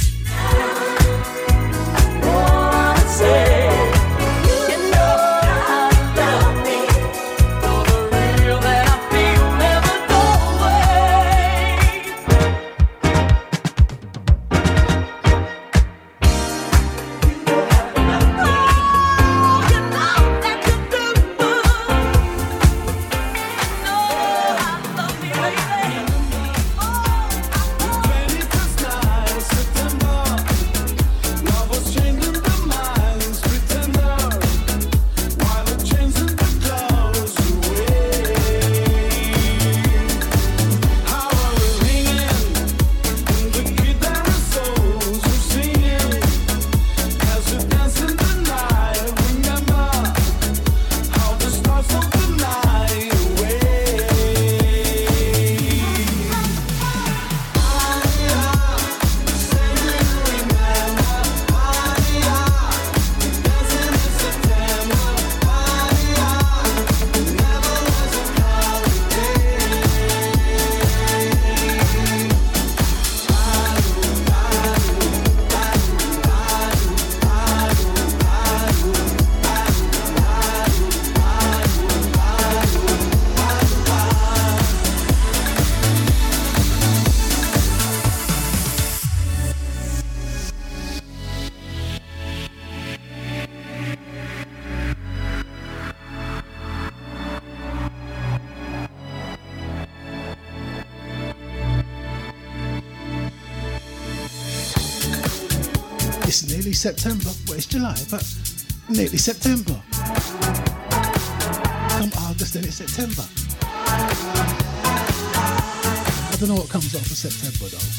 September. Well, it's July, but nearly September. Come August, then it's September. I don't know what comes after September though.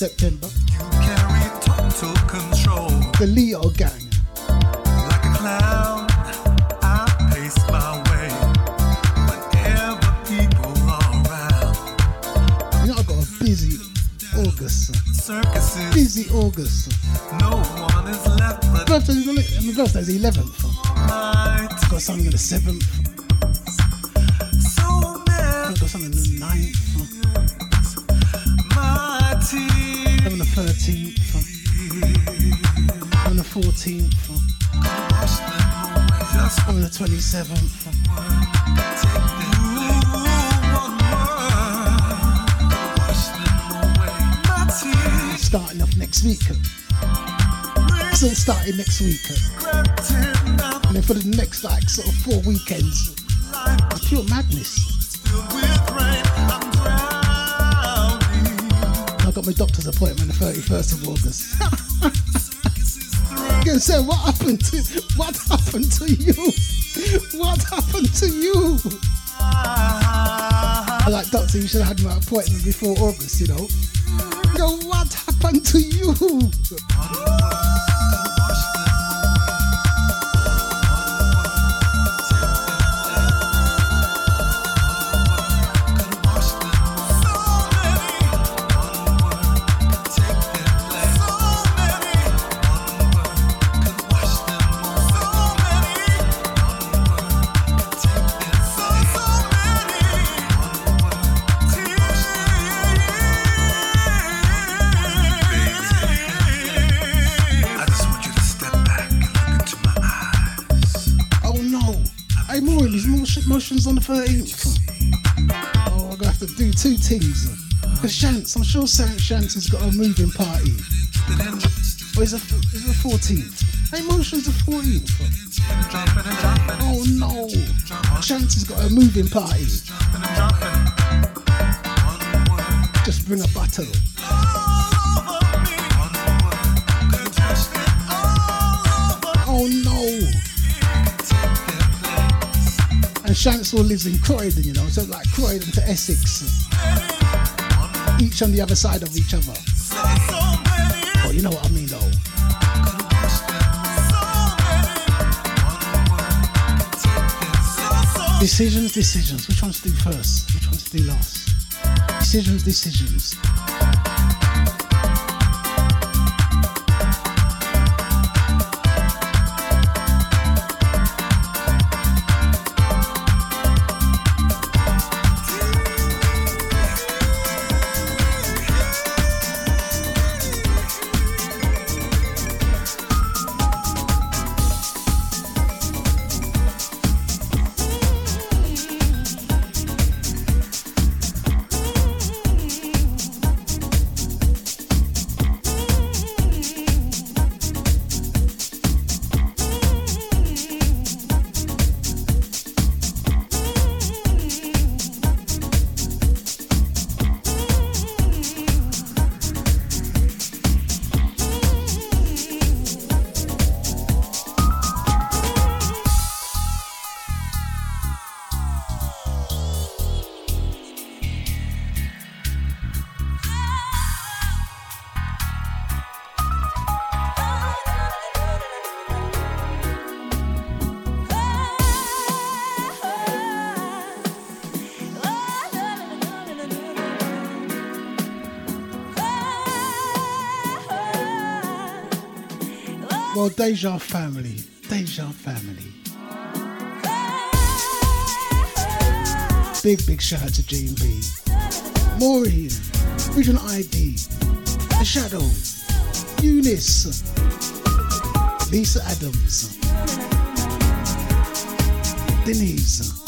September. Sort of four weekends, pure madness. I got my doctor's appointment on the 31st of August. Gonna say, what happened to what happened to you? What happened to you? I like doctor, you should have had my appointment before August, you know. Shants has got a moving party. Or is it, the 14th? Hey, motion's the 14th. Oh no. Shants has got a moving party. Just bring a bottle. Oh no. And Shanksville lives in Croydon, you know, so like Croydon to Essex. Each on the other side of each other. Oh, you know what I mean though. Decisions, decisions. Which ones to do first? Which ones to do last? Decisions, decisions. Well, Deja family. Deja family. Big, big shout out to G&B. Maureen. Original ID. The Shadow. Eunice. Lisa Adams. Denise.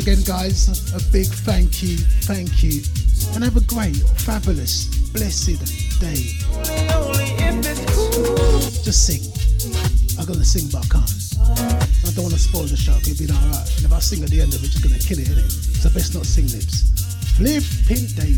again, guys, a big thank you, thank you. And have a great, fabulous, blessed day. Just sing. I'm gonna sing, but I can't. I don't wanna spoil the show, it'll be alright. If I sing at the end of it, it's gonna kill it, isn't it. So best not sing lips. Flip, pink day.